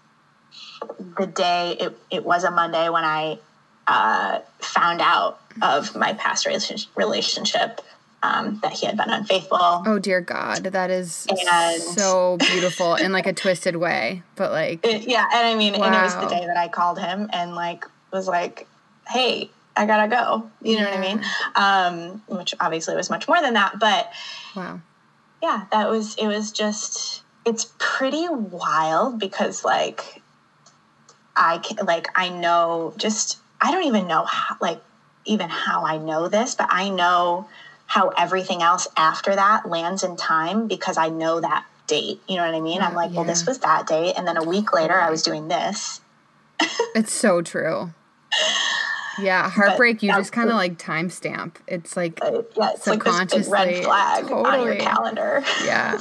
the day it, it was a Monday when I uh, found out of my past relationship um, that he had been unfaithful. Oh dear God, that is and, so beautiful in like a twisted way, but like it, yeah, and I mean, wow. and it was the day that I called him and like was like, hey, I gotta go. You know yeah. what I mean? Um, which obviously was much more than that, but wow, yeah, that was it. Was just it's pretty wild because like I can, like I know just I don't even know how like even how I know this, but I know how everything else after that lands in time because I know that date. You know what I mean? I'm like, yeah. well, this was that date, and then a week later, I was doing this. it's so true. Yeah, heartbreak. But you just kind of like timestamp. It's like uh, yeah, it's subconsciously like red flag totally. on your calendar. yeah.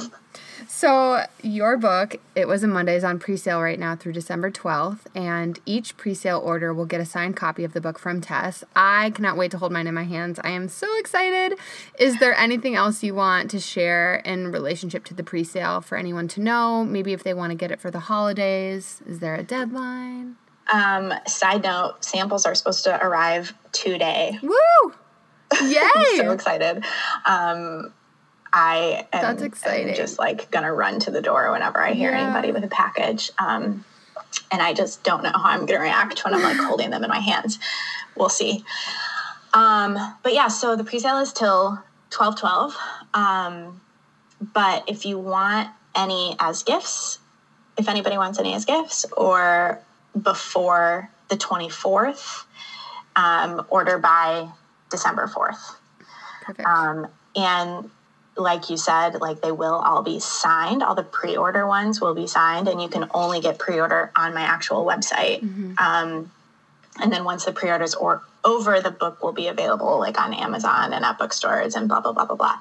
So your book, it was a Mondays on pre-sale right now through December 12th, and each pre-sale order will get a signed copy of the book from Tess. I cannot wait to hold mine in my hands. I am so excited. Is there anything else you want to share in relationship to the pre-sale for anyone to know? Maybe if they want to get it for the holidays, is there a deadline? Um, side note, samples are supposed to arrive today. Woo! (laughs) Yay! I'm so excited. Um, I am, That's exciting. am just like gonna run to the door whenever I hear yeah. anybody with a package. Um, and I just don't know how I'm gonna react when I'm like holding them in my hands. We'll see. Um, but yeah, so the pre-sale is till 12 12. Um, but if you want any as gifts, if anybody wants any as gifts or before the 24th, um, order by December 4th. Perfect. Um, and like you said, like they will all be signed. All the pre-order ones will be signed, and you can only get pre-order on my actual website. Mm-hmm. Um, and then once the pre-orders or over the book will be available like on Amazon and at bookstores and blah blah blah blah blah.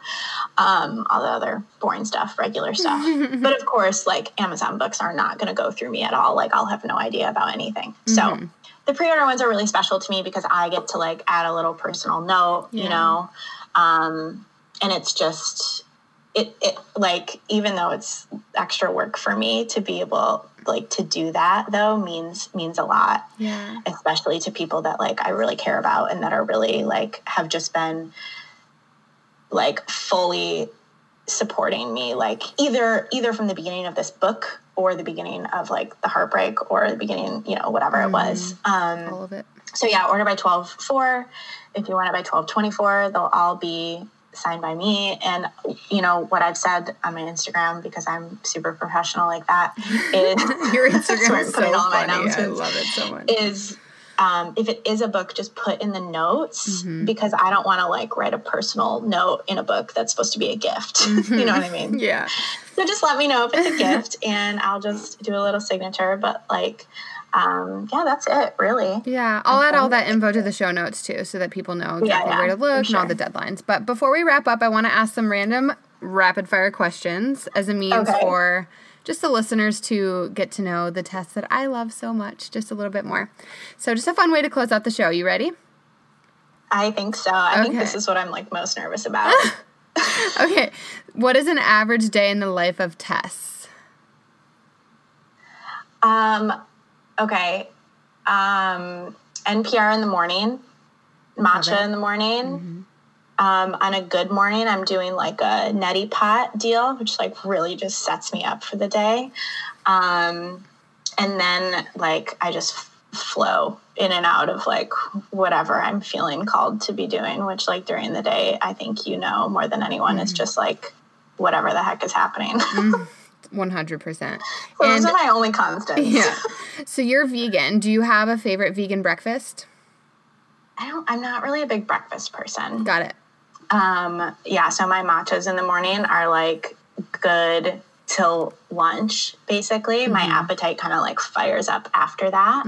Um, all the other boring stuff, regular stuff. (laughs) but of course, like Amazon books are not going to go through me at all. Like I'll have no idea about anything. So Mm-hmm. the pre-order ones are really special to me because I get to like add a little personal note, Yeah. you know, um, and it's just it, it like even though it's extra work for me to be able like to do that though means means a lot Yeah. especially to people that like I really care about and that are really like have just been like fully supporting me like either either from the beginning of this book or the beginning of like the heartbreak or the beginning you know whatever it was um All of it. so yeah order by 12 4 if you want it by 12 24 they'll all be signed by me and you know what i've said on my instagram because i'm super professional like that (laughs) is (laughs) Your (laughs) Instagram is so all my funny. I love it so much. is um, if it is a book, just put in the notes because I don't want to like write a personal note in a book that's supposed to be a gift. you know what I mean? yeah. So just let me know if it's a gift and I'll just do a little signature. But like, um, yeah, that's it, really. Yeah, I'll add all that info to the show notes too, so that people know exactly yeah, where to look and all the deadlines. But before we wrap up, I want to ask some random rapid fire questions as a means Okay. for just the listeners to get to know the Tess that I love so much, just a little bit more. So, just a fun way to close out the show. You ready? I think so. I think this is what I'm like most nervous (laughs) about. Okay. What is an average day in the life of Tess? um, okay. Um, NPR in the morning, matcha in the morning. Um, on a good morning, I'm doing like a neti pot deal, which like really just sets me up for the day. Um, and then like I just f- flow in and out of like whatever I'm feeling called to be doing, which like during the day, I think you know more than anyone, is just like whatever the heck is happening. (laughs) 100%. so those And are my only constants. (laughs) yeah. (laughs) So, you're vegan. Do you have a favorite vegan breakfast? I don't. I'm not really a big breakfast person. Got it. Um, yeah. So my matchas in the morning are like good till lunch. Basically, my appetite kind of like fires up after that.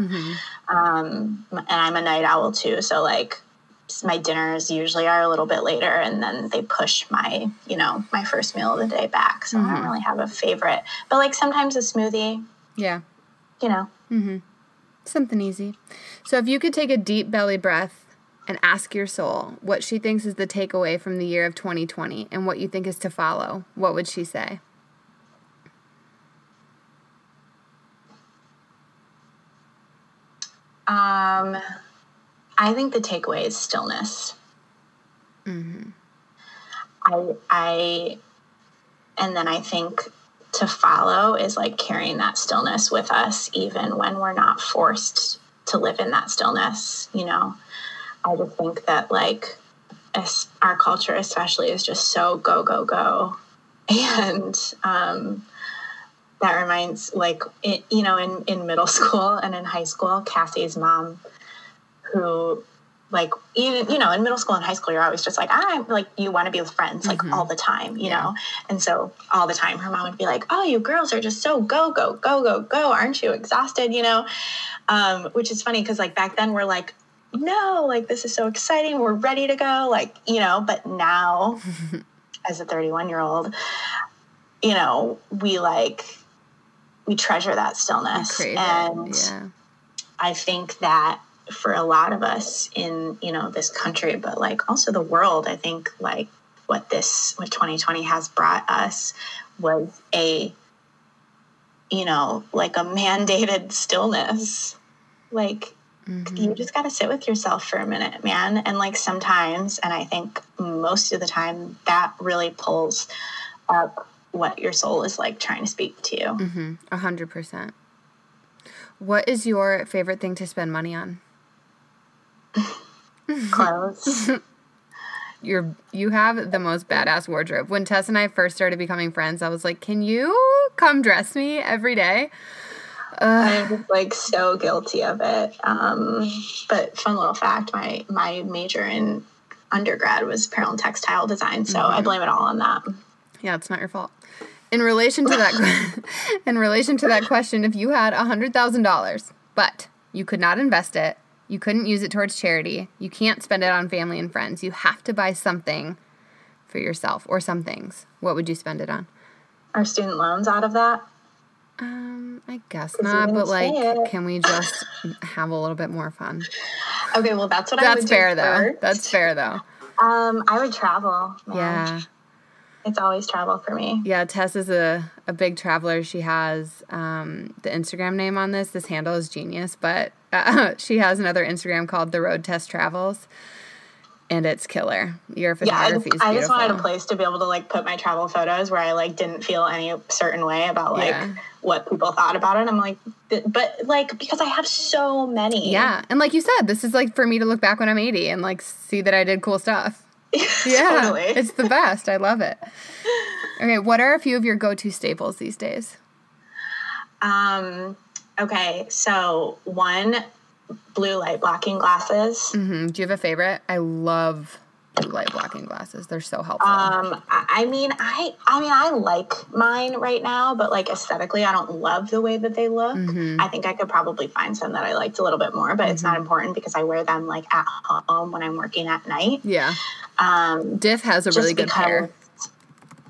Um, and I'm a night owl too, so like my dinners usually are a little bit later, and then they push my you know my first meal of the day back. So I don't really have a favorite, but like sometimes a smoothie. Yeah. You know. Something easy. So, if you could take a deep belly breath and ask your soul what she thinks is the takeaway from the year of 2020 and what you think is to follow, what would she say? Um, I think the takeaway is stillness. I, I, and then I think to follow is like carrying that stillness with us, even when we're not forced to live in that stillness. You know, I just think that like our culture, especially, is just so go go go, (laughs) and um, that reminds like it, you know in in middle (laughs) school and in high school, Cassie's mom, who like even you know in middle school and high school you're always just like i'm like you want to be with friends like all the time you know? And so all the time her mom would be like oh you girls are just so go go go go go aren't you exhausted? You know? Um, which is funny because like back then we're like no like this is so exciting we're ready to go like you know? But now (laughs) as a 31 year old you know we like we treasure that stillness. And it. Yeah. I think that for a lot of us in you know this country, but like also the world, I think like what this what 2020 has brought us was a you know like a mandated stillness. Like you just got to sit with yourself for a minute, man. And like sometimes, and I think most of the time, that really pulls up what your soul is like trying to speak to you. Mm-hmm. A hundred percent. What is your favorite thing to spend money on? Clothes. (laughs) You're you have the most badass wardrobe. When Tess and I first started becoming friends, I was like, "Can you come dress me every day?" I'm like so guilty of it. Um, but fun little fact: my my major in undergrad was apparel and textile design, so I blame it all on that. Yeah, it's not your fault. In relation to that, (laughs) in relation to that question, if you had a hundred thousand dollars, but you could not invest it, You couldn't use it towards charity. You can't spend it on family and friends. You have to buy something for yourself or some things. What would you spend it on? Are student loans out of that? Um, I guess not, but like, it. can we just have a little bit more fun? Okay, well that's what I That's would fair do That's fair, though. That's fair though. Um, I would travel. man. Yeah. It's always travel for me. Yeah, Tess is a, a big traveler. She has um, the Instagram name on this. This handle is genius, but uh, (laughs) she has another Instagram called The Road Tess Travels, and it's killer. Your Yeah, I, photography I just wanted a place to be able to like put my travel photos where I like didn't feel any certain way about like Yeah. what people thought about it. I'm like, but like because I have so many. Yeah, and like you said, this is like for me to look back when I'm 80 and like see that I did cool stuff. (laughs) Yeah, totally. it's the best. I love it. Okay, what are a few of your go-to staples these days? Um. Okay, so one, blue light blocking glasses. hmm Do you have a favorite? I love light blocking glasses. They're so helpful. Um, I mean, I, I mean, I like mine right now, but like aesthetically, I don't love the way that they look. Mhm. I think I could probably find some that I liked a little bit more, but it's Mm-hmm. not important because I wear them like at home when I'm working at night. yeah, Um, Diff has a really good because. pair.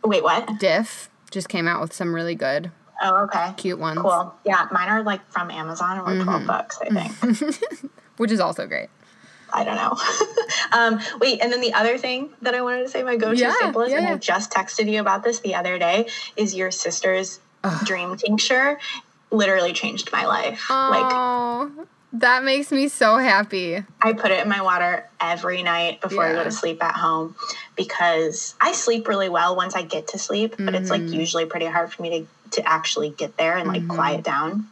Wait, what? Diff just came out with some really good, Oh, okay. cute ones, Cool. Yeah, mine are like from Amazon and were 12 Mm-hmm. bucks, I think. (laughs) which is also great. I don't know. (laughs) um, wait, and then the other thing that I wanted to say, my go-to Yeah, staple is, yeah, and yeah. I just texted you about this the other day, is your sister's dream tincture. Literally changed my life. Like Oh, that makes me so happy. I put it in my water every night before I go to sleep at home because I sleep really well once I get to sleep, but it's Mm-hmm. like usually pretty hard for me to, to actually get there and like quiet down.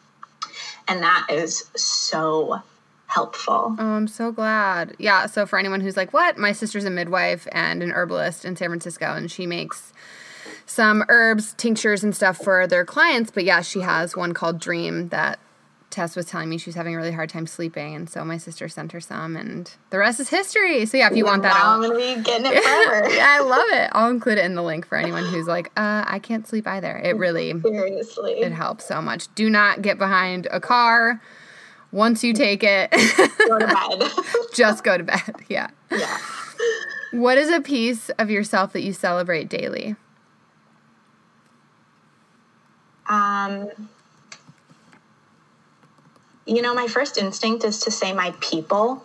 And that is so helpful. Oh, I'm so glad. Yeah, so for anyone who's like, what? My sister's a midwife and an herbalist in San Francisco, and she makes some herbs, tinctures, and stuff for their clients. But yeah, she has one called Dream that Tess was telling me she was having a really hard time sleeping. And so my sister sent her some, and the rest is history. So yeah, if you want that, now I'm gonna be getting it (laughs) forever. yeah, I love it. I'll include it in the link for anyone who's like, uh, I can't sleep either. It really Seriously. it helps so much. Do not get behind a car. Once you take it, (laughs) Go to bed. (laughs) just go to bed. (laughs) Yeah. yeah. What is a piece of yourself that you celebrate daily? Um, you know, my first instinct is to say my people,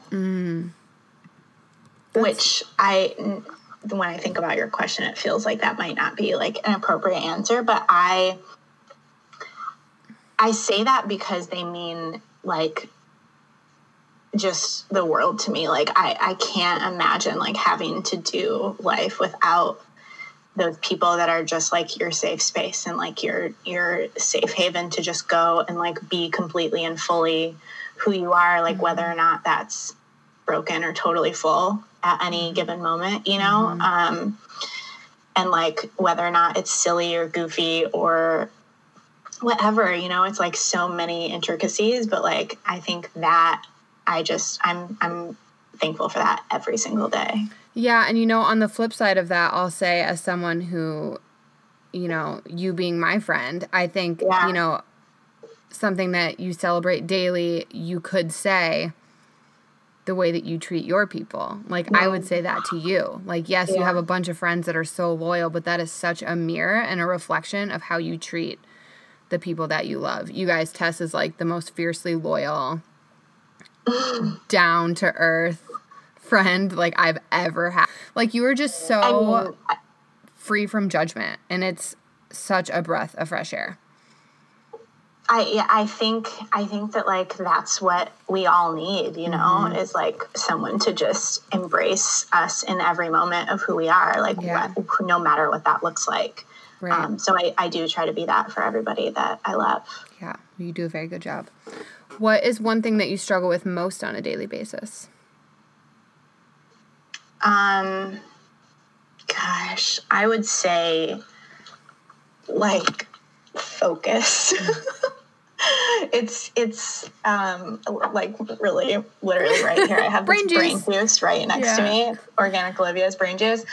which I, when I think about your question, it feels like that might not be like an appropriate answer, but I, I say that because they mean like just the world to me. Like I, I can't imagine like having to do life without those people that are just like your safe space and like your your safe haven to just go and like be completely and fully who you are like mm-hmm. whether or not that's broken or totally full at any mm-hmm. given moment you know? Mm-hmm. Um and like whether or not it's silly or goofy or whatever you know it's like so many intricacies but like i think that i just i'm i'm thankful for that every single day Yeah, and you know, on the flip side of that, I'll say as someone who, you know, you being my friend, I think, Yeah. you know, something that you celebrate daily, you could say the way that you treat your people. Like I would say that to you. Like yes, you have a bunch of friends that are so loyal, but that is such a mirror and a reflection of how you treat the people that you love. You guys Tess is like the most fiercely loyal (gasps) down to earth friend like I've ever had. Like you were just so I mean, free from judgment and it's such a breath of fresh air. I I think I think that like that's what we all need, you know, Mm-hmm. is like someone to just embrace us in every moment of who we are, like Yeah. what, no matter what that looks like. Right. Um, so I, I do try to be that for everybody that I love. Yeah, you do a very good job. What is one thing that you struggle with most on a daily basis? Um, gosh, I would say like focus. (laughs) it's it's um like really literally right here. I have Brain (laughs) this brain juice. juice right next to me, organic Olivia's brain juice,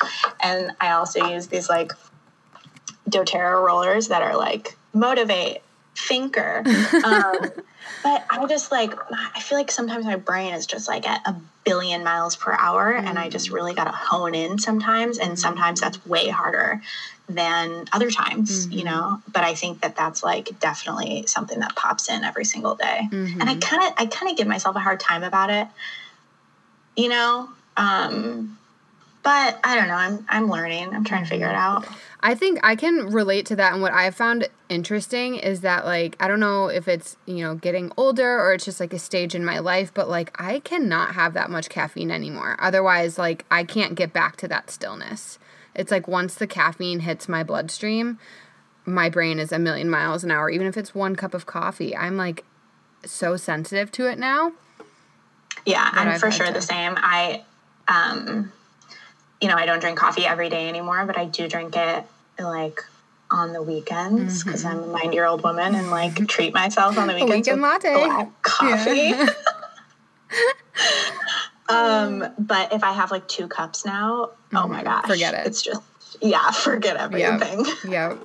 and I also use these like DoTerra rollers that are like motivate, thinker. (laughs) Um, but I just like I feel like sometimes my brain is just like at a billion miles per hour, mm-hmm. and I just really got to hone in sometimes, and sometimes that's way harder than other times, mm-hmm. you know. But I think that that's like definitely something that pops in every single day, mm-hmm. and I kind of I kind of give myself a hard time about it, you know. Um, but I don't know. I'm I'm learning. I'm trying to figure it out. I think I can relate to that. And what I found interesting is that, like, I don't know if it's, you know, getting older or it's just like a stage in my life, but like, I cannot have that much caffeine anymore. Otherwise, like, I can't get back to that stillness. It's like once the caffeine hits my bloodstream, my brain is a million miles an hour. Even if it's one cup of coffee, I'm like so sensitive to it now. Yeah, I'm I've for sure to. the same. I, um, you know, I don't drink coffee every day anymore, but I do drink it like on the weekends because mm-hmm. I'm a 90 year old woman and like (laughs) treat myself on the weekends. Weekend latte. Black (laughs) coffee. Yeah. (laughs) um, but if I have like two cups now, mm-hmm. oh my mm-hmm. gosh. Forget it. It's just, yeah, forget everything. Yeah. yeah.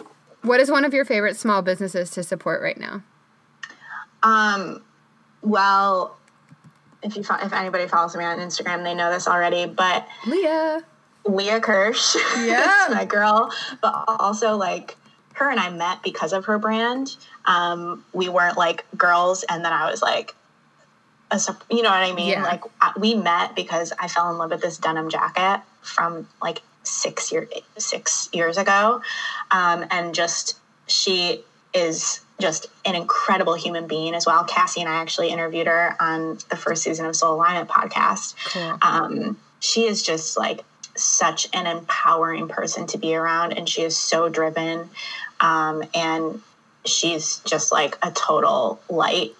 What is one of your favorite small businesses to support right now? Um, well, if you if anybody follows me on Instagram, they know this already. But Leah, Leah Kirsch. (laughs) Yeah. my girl. But also, like, her and I met because of her brand. Um, we weren't like girls, and then I was like, a, you know what I mean? Yeah. Like, we met because I fell in love with this denim jacket from like six year six years ago, um, and just she is just an incredible human being as well. Cassie and I actually interviewed her on the first season of Soul Alignment podcast. Cool. Um, she is just like such an empowering person to be around and she is so driven um, and she's just like a total light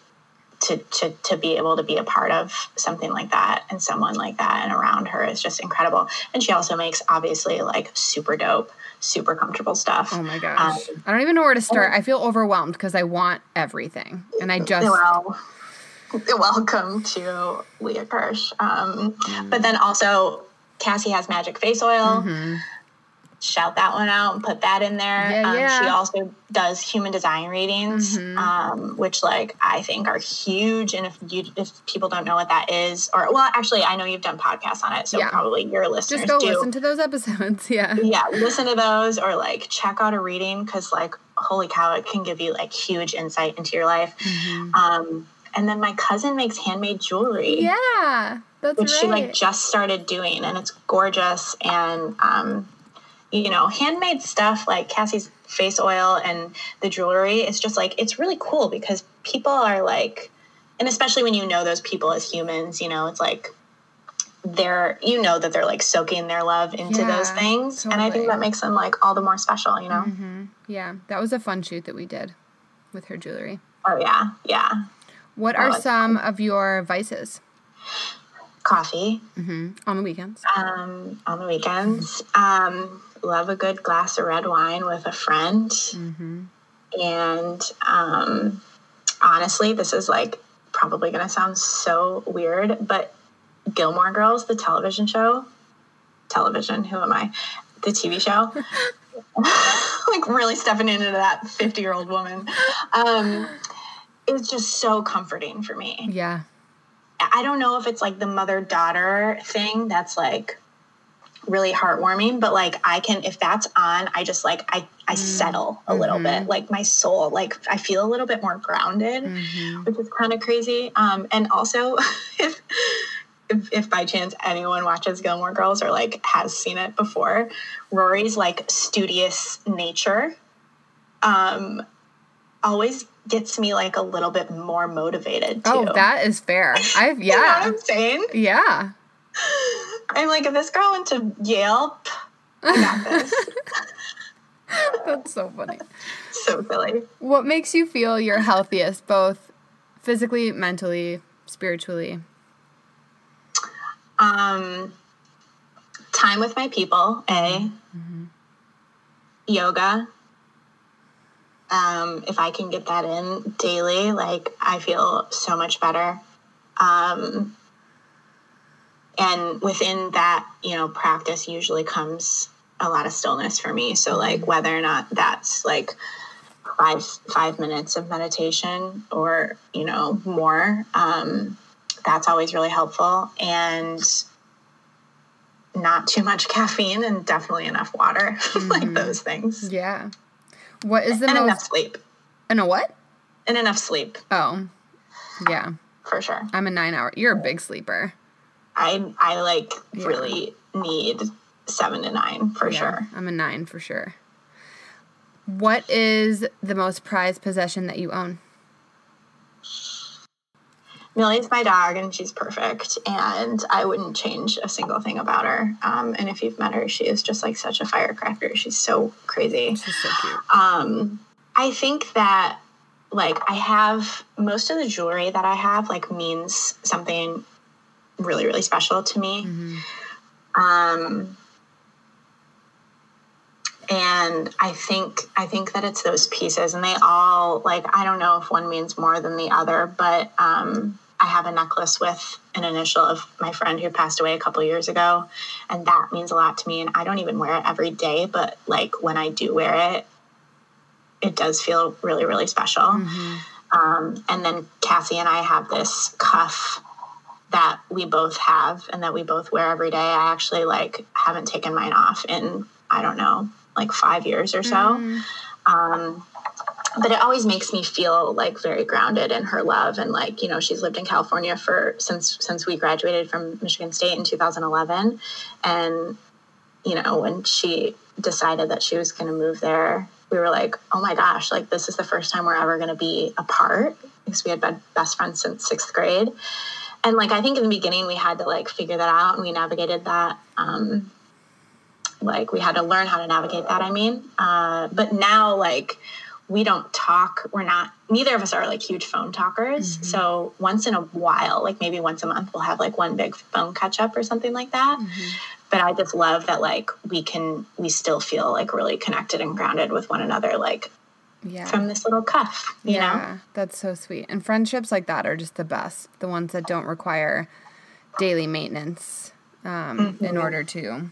to, to, to be able to be a part of something like that and someone like that and around her is just incredible. And she also makes obviously like super dope super comfortable stuff. Oh my gosh. Um, i don't even know where to start. i feel overwhelmed because i want everything and i just well, (laughs) welcome to leah kirsch. Um, mm. but then also Cassie has magic face oil. Mm-hmm. Shout that one out and put that in there. Yeah, um, yeah. She also does human design readings, mm-hmm. um, which like I think are huge. And if you if people don't know what that is, or well, actually, I know you've done podcasts on it, so yeah. probably your listeners just go do. listen to those episodes. (laughs) Yeah, yeah, listen to those or like check out a reading because like holy cow, it can give you like huge insight into your life. Mm-hmm. Um, and then my cousin makes handmade jewelry. Yeah. That's which right. she like just started doing, and it's gorgeous. And um, you know, handmade stuff like Cassie's face oil and the jewelry is just like it's really cool because people are like, and especially when you know those people as humans, you know, it's like they're you know that they're like soaking their love into yeah, those things totally. and i think that makes them like all the more special you know mm-hmm. yeah that was a fun shoot that we did with her jewelry oh yeah yeah what are some of your vices coffee mm-hmm. on the weekends. Um, on the weekends, um, love a good glass of red wine with a friend, mm-hmm. and um, honestly, this is like probably going to sound so weird, but Gilmore Girls, the television show, television. Who am I? The TV show. (laughs) (laughs) like really stepping into that 50 year old woman um it's just so comforting for me yeah I don't know if it's like the mother daughter thing that's like really heartwarming, but like I can, if that's on, I just like, I, I mm. settle a little mm-hmm. bit, like my soul, like I feel a little bit more grounded, mm-hmm. which is kind of crazy. Um, and also (laughs) if, if, if by chance anyone watches Gilmore Girls or like has seen it before, Rory's like studious nature, um, always gets me like a little bit more motivated oh, too. Oh, that is fair. I've yeah. (laughs) you know what I'm saying? Yeah. (laughs) I'm like, if this girl went to Yale, I got this. (laughs) That's so funny. So silly. What makes you feel your healthiest, both physically, mentally, spiritually? Um, time with my people, A. Mm-hmm. Yoga, um, if I can get that in daily, like I feel so much better. Um, and within that, you know, practice usually comes a lot of stillness for me. So, like, whether or not that's like five five minutes of meditation or you know more um, that's always really helpful and not too much (laughs) caffeine and definitely enough water (laughs) mm-hmm. like those things yeah what is the and most enough sleep. And a what? And enough sleep. Oh yeah. For sure. I'm a nine hour you're a big sleeper. I i like yeah. really need seven to nine for yeah, sure. I'm a nine for sure. What is the most prized possession that you own? Millie's my dog, and she's perfect, and I wouldn't change a single thing about her. Um, and if you've met her, she is just like such a firecracker. She's so crazy. She's so cute. Um, I think that like I have most of the jewelry that I have like means something really really special to me. Mm-hmm. Um, and i think i think that it's those pieces and they all like i don't know if one means more than the other but um, i have a necklace with an initial of my friend who passed away a couple years ago and that means a lot to me and i don't even wear it every day but like when i do wear it it does feel really really special mm-hmm. um, and then cassie and i have this cuff that we both have and that we both wear every day i actually like haven't taken mine off in i don't know like five years or so. Mm. Um, but it always makes me feel like very grounded in her love and like you know she's lived in california for since since we graduated from michigan state in 2011 and you know when she decided that she was going to move there we were like oh my gosh like this is the first time we're ever going to be apart because we had been best friends since sixth grade. And like i think in the beginning we had to like figure that out and we navigated that um, like we had to learn how to navigate that i mean. Uh, but now like we don't talk we're not neither of us are like huge phone talkers mm-hmm. so once in a while like maybe once a month we'll have like one big phone catch up or something like that mm-hmm. but i just love that like we can we still feel like really connected and grounded with one another like yeah. from this little cuff you yeah, know that's so sweet and friendships like that are just the best the ones that don't require daily maintenance um, mm-hmm. in order to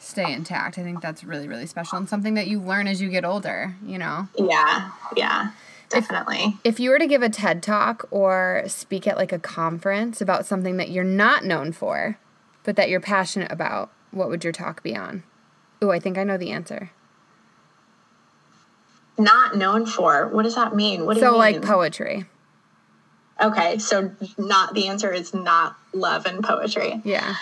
stay intact. I think that's really, really special and something that you learn as you get older, you know? Yeah, yeah, definitely. If, if you were to give a TED talk or speak at like a conference about something that you're not known for, but that you're passionate about, what would your talk be on? Oh, I think I know the answer. Not known for? What does that mean? What do so, you mean? like poetry. Okay, so not the answer is not love and poetry. Yeah.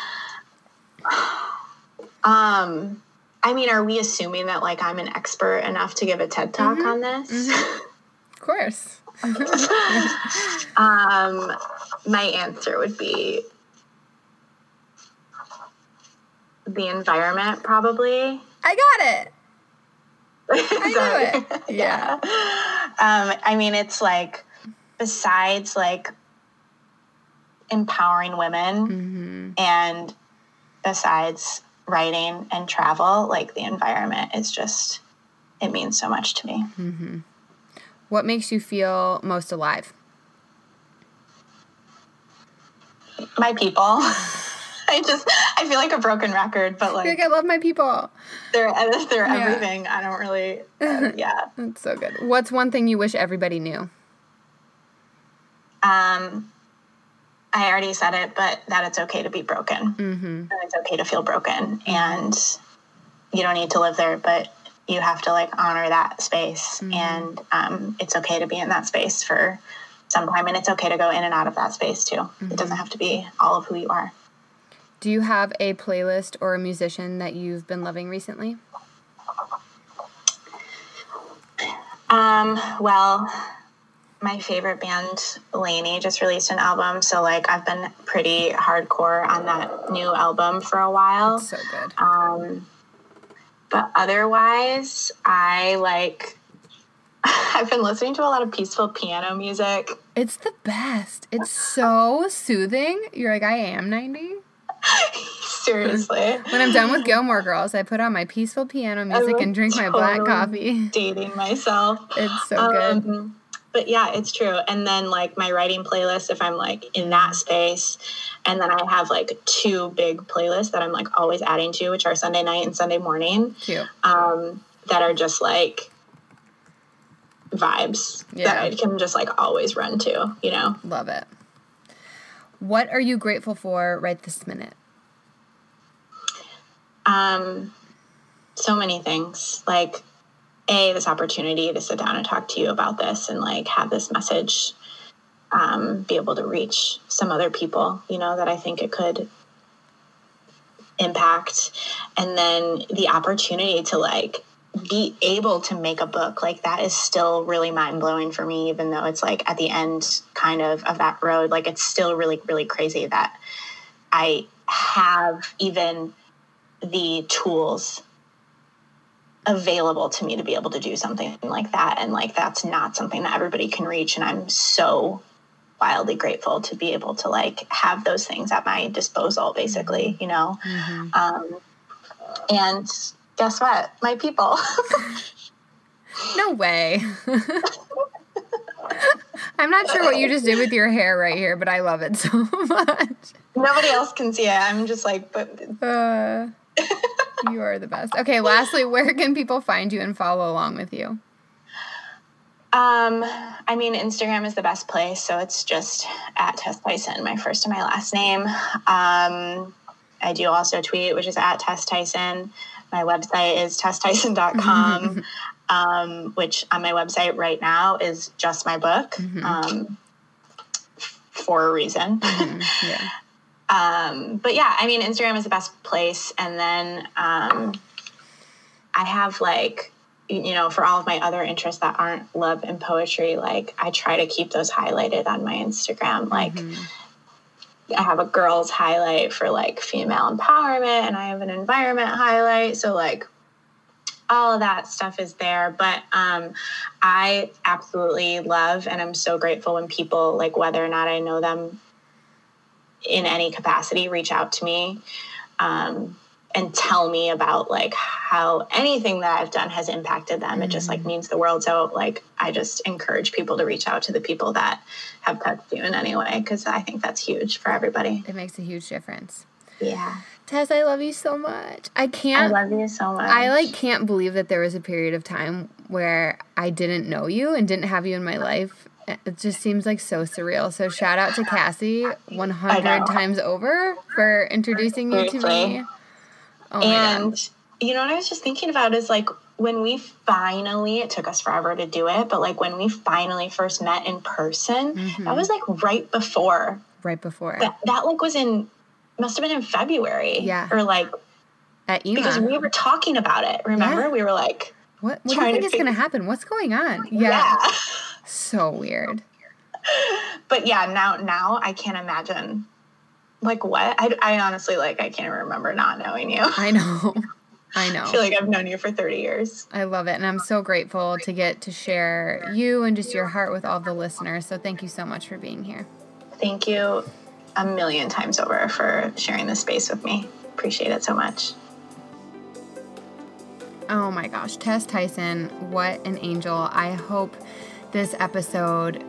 Um, I mean, are we assuming that like I'm an expert enough to give a TED talk mm-hmm. on this? Mm-hmm. Of course. um, my answer would be the environment, probably. I got it. (laughs) I knew it. (laughs) Yeah. Um, I mean, it's like besides like empowering women mm-hmm. and besides writing and travel, like the environment is just, it means so much to me. Mm-hmm. What makes you feel most alive? My people. (laughs) I just I feel like a broken record, but like, like I love my people. They're (laughs) they're yeah. everything. I don't really. (laughs) Uh, yeah, that's so good. What's one thing you wish everybody knew? Um, I already said it, but that it's okay to be broken. Mm-hmm. And it's okay to feel broken. And you don't need to live there, but you have to like honor that space. Mm-hmm. And um, it's okay to be in that space for some time. And it's okay to go in and out of that space too. Mm-hmm. It doesn't have to be all of who you are. Do you have a playlist or a musician that you've been loving recently? Um, well, my favorite band, LANY, just released an album. So, like, I've been pretty hardcore on that new album for a while. That's so good. Um, but otherwise, I like. (laughs) I've been listening to a lot of peaceful piano music. It's the best. It's so soothing. You're like, I am 90. (laughs) Seriously. when I'm done with Gilmore Girls, I put on my peaceful piano music and drink totally my black coffee. Dating myself. It's so um, good but yeah, it's true. And then like my writing playlist, if I'm like in that space, and then I have like two big playlists that I'm like always adding to, which are Sunday night and Sunday morning. Cute. Um, that are just like vibes yeah. that I can just like always run to, you know? Love it. What are you grateful for right this minute? Um, so many things. Like, a this opportunity to sit down and talk to you about this and like have this message um, be able to reach some other people, you know, that I think it could impact. And then the opportunity to like be able to make a book like that is still really mind blowing for me, even though it's like at the end kind of of that road. Like it's still really, really crazy that I have even the tools available to me to be able to do something like that. And like that's not something that everybody can reach. And I'm so wildly grateful to be able to like have those things at my disposal basically you know? Mm-hmm. um, and guess what? My people. No way. (laughs) I'm not sure what you just did with your hair right here but i love it so (laughs) much. Nobody else can see it. I'm just like but uh, you are the best okay lastly where can people find you and follow along with you um, I mean, Instagram is the best place. So it's just at Tess Tyson, my first and my last name. Um, I do also tweet, which is at Tess Tyson. My website is tesstyson.com, (laughs) um, which on my website right now is just my book mm-hmm. um, for a reason. Mm-hmm. Yeah. (laughs) um, but yeah, I mean, Instagram is the best place. And then um, I have like you know, for all of my other interests that aren't love and poetry, like I try to keep those highlighted on my Instagram. Like mm-hmm. I have a girls highlight for like female empowerment and I have an environment highlight. So like all of that stuff is there. But um, I absolutely love and I'm so grateful when people, like whether or not I know them in any capacity, reach out to me. Um, and tell me about like how anything that I've done has impacted them. Mm-hmm. It just like mm. means the world. So like I just encourage people to reach out to the people that have touched you in any way because I think that's huge for everybody. It makes a huge difference. Yeah. Tess, I love you so much. I can't. I love you so much. I like can't believe that there was a period of time where I didn't know you and didn't have you in my life. It just seems like so surreal. So shout out to (laughs) Cassie 100 times over for introducing you to me. Oh and you know what I was just thinking about is like when we finally it took us forever to do it, but like when we finally first met in person, mm-hmm. that was like right before. Right before. That, that like was in must have been in February. Yeah. Or like at EMA. Because we were talking about it. Remember? Yeah. We were like What what do you think is gonna happen? What's going on? (laughs) Yeah. yeah. so weird. But yeah, now now I can't imagine like what? I, I honestly like I can't remember not knowing you. I know. I (laughs) know. I feel like I've known you for 30 years. I love it. And I'm so grateful to get to share you and just your heart with all the listeners. So thank you so much for being here. Thank you a million times over for sharing this space with me. Appreciate it so much. Oh my gosh, Tess Tyson, what an angel. I hope this episode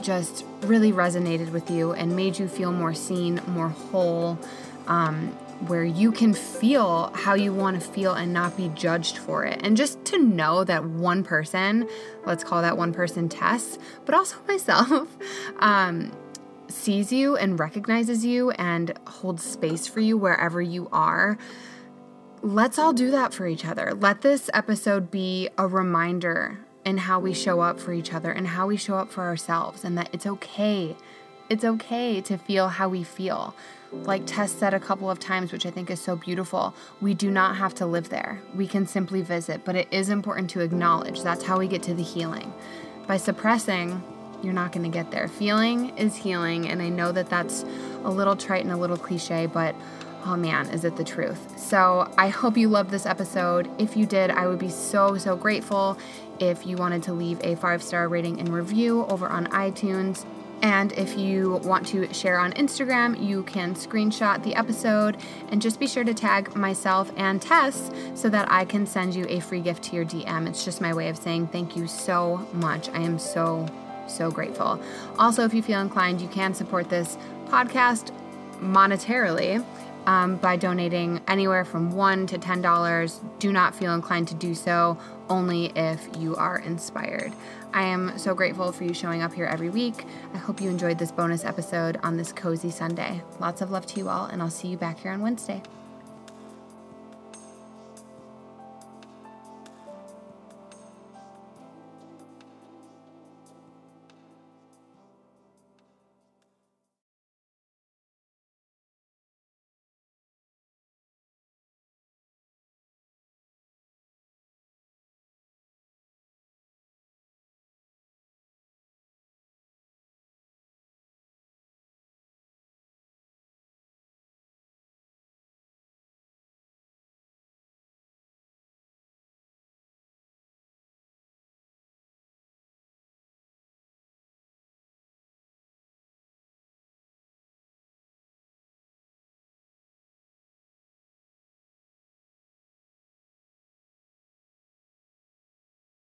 just really resonated with you and made you feel more seen, more whole, um, where you can feel how you want to feel and not be judged for it. And just to know that one person, let's call that one person Tess, but also (laughs) myself, um, sees you and recognizes you and holds space for you wherever you are. Let's all do that for each other. Let this episode be a reminder in how we show up for each other and how we show up for ourselves, and that it's okay. It's okay to feel how we feel. Like Tess said a couple of times, which I think is so beautiful, we do not have to live there. We can simply visit, but it is important to acknowledge. That's how we get to the healing. By suppressing, you're not going to get there. Feeling is healing, and I know that that's a little trite and a little cliche, but oh man, is it the truth? So I hope you loved this episode. If you did, I would be so, so grateful if you wanted to leave a five star rating and review over on iTunes. And if you want to share on Instagram, you can screenshot the episode and just be sure to tag myself and Tess so that I can send you a free gift to your DM. It's just my way of saying thank you so much. I am so, so grateful. Also, if you feel inclined, you can support this podcast monetarily um, by donating anywhere from $1 to $10. Do not feel inclined to do so only if you are inspired. I am so grateful for you showing up here every week. I hope you enjoyed this bonus episode on this cozy Sunday. Lots of love to you all, and I'll see you back here on Wednesday.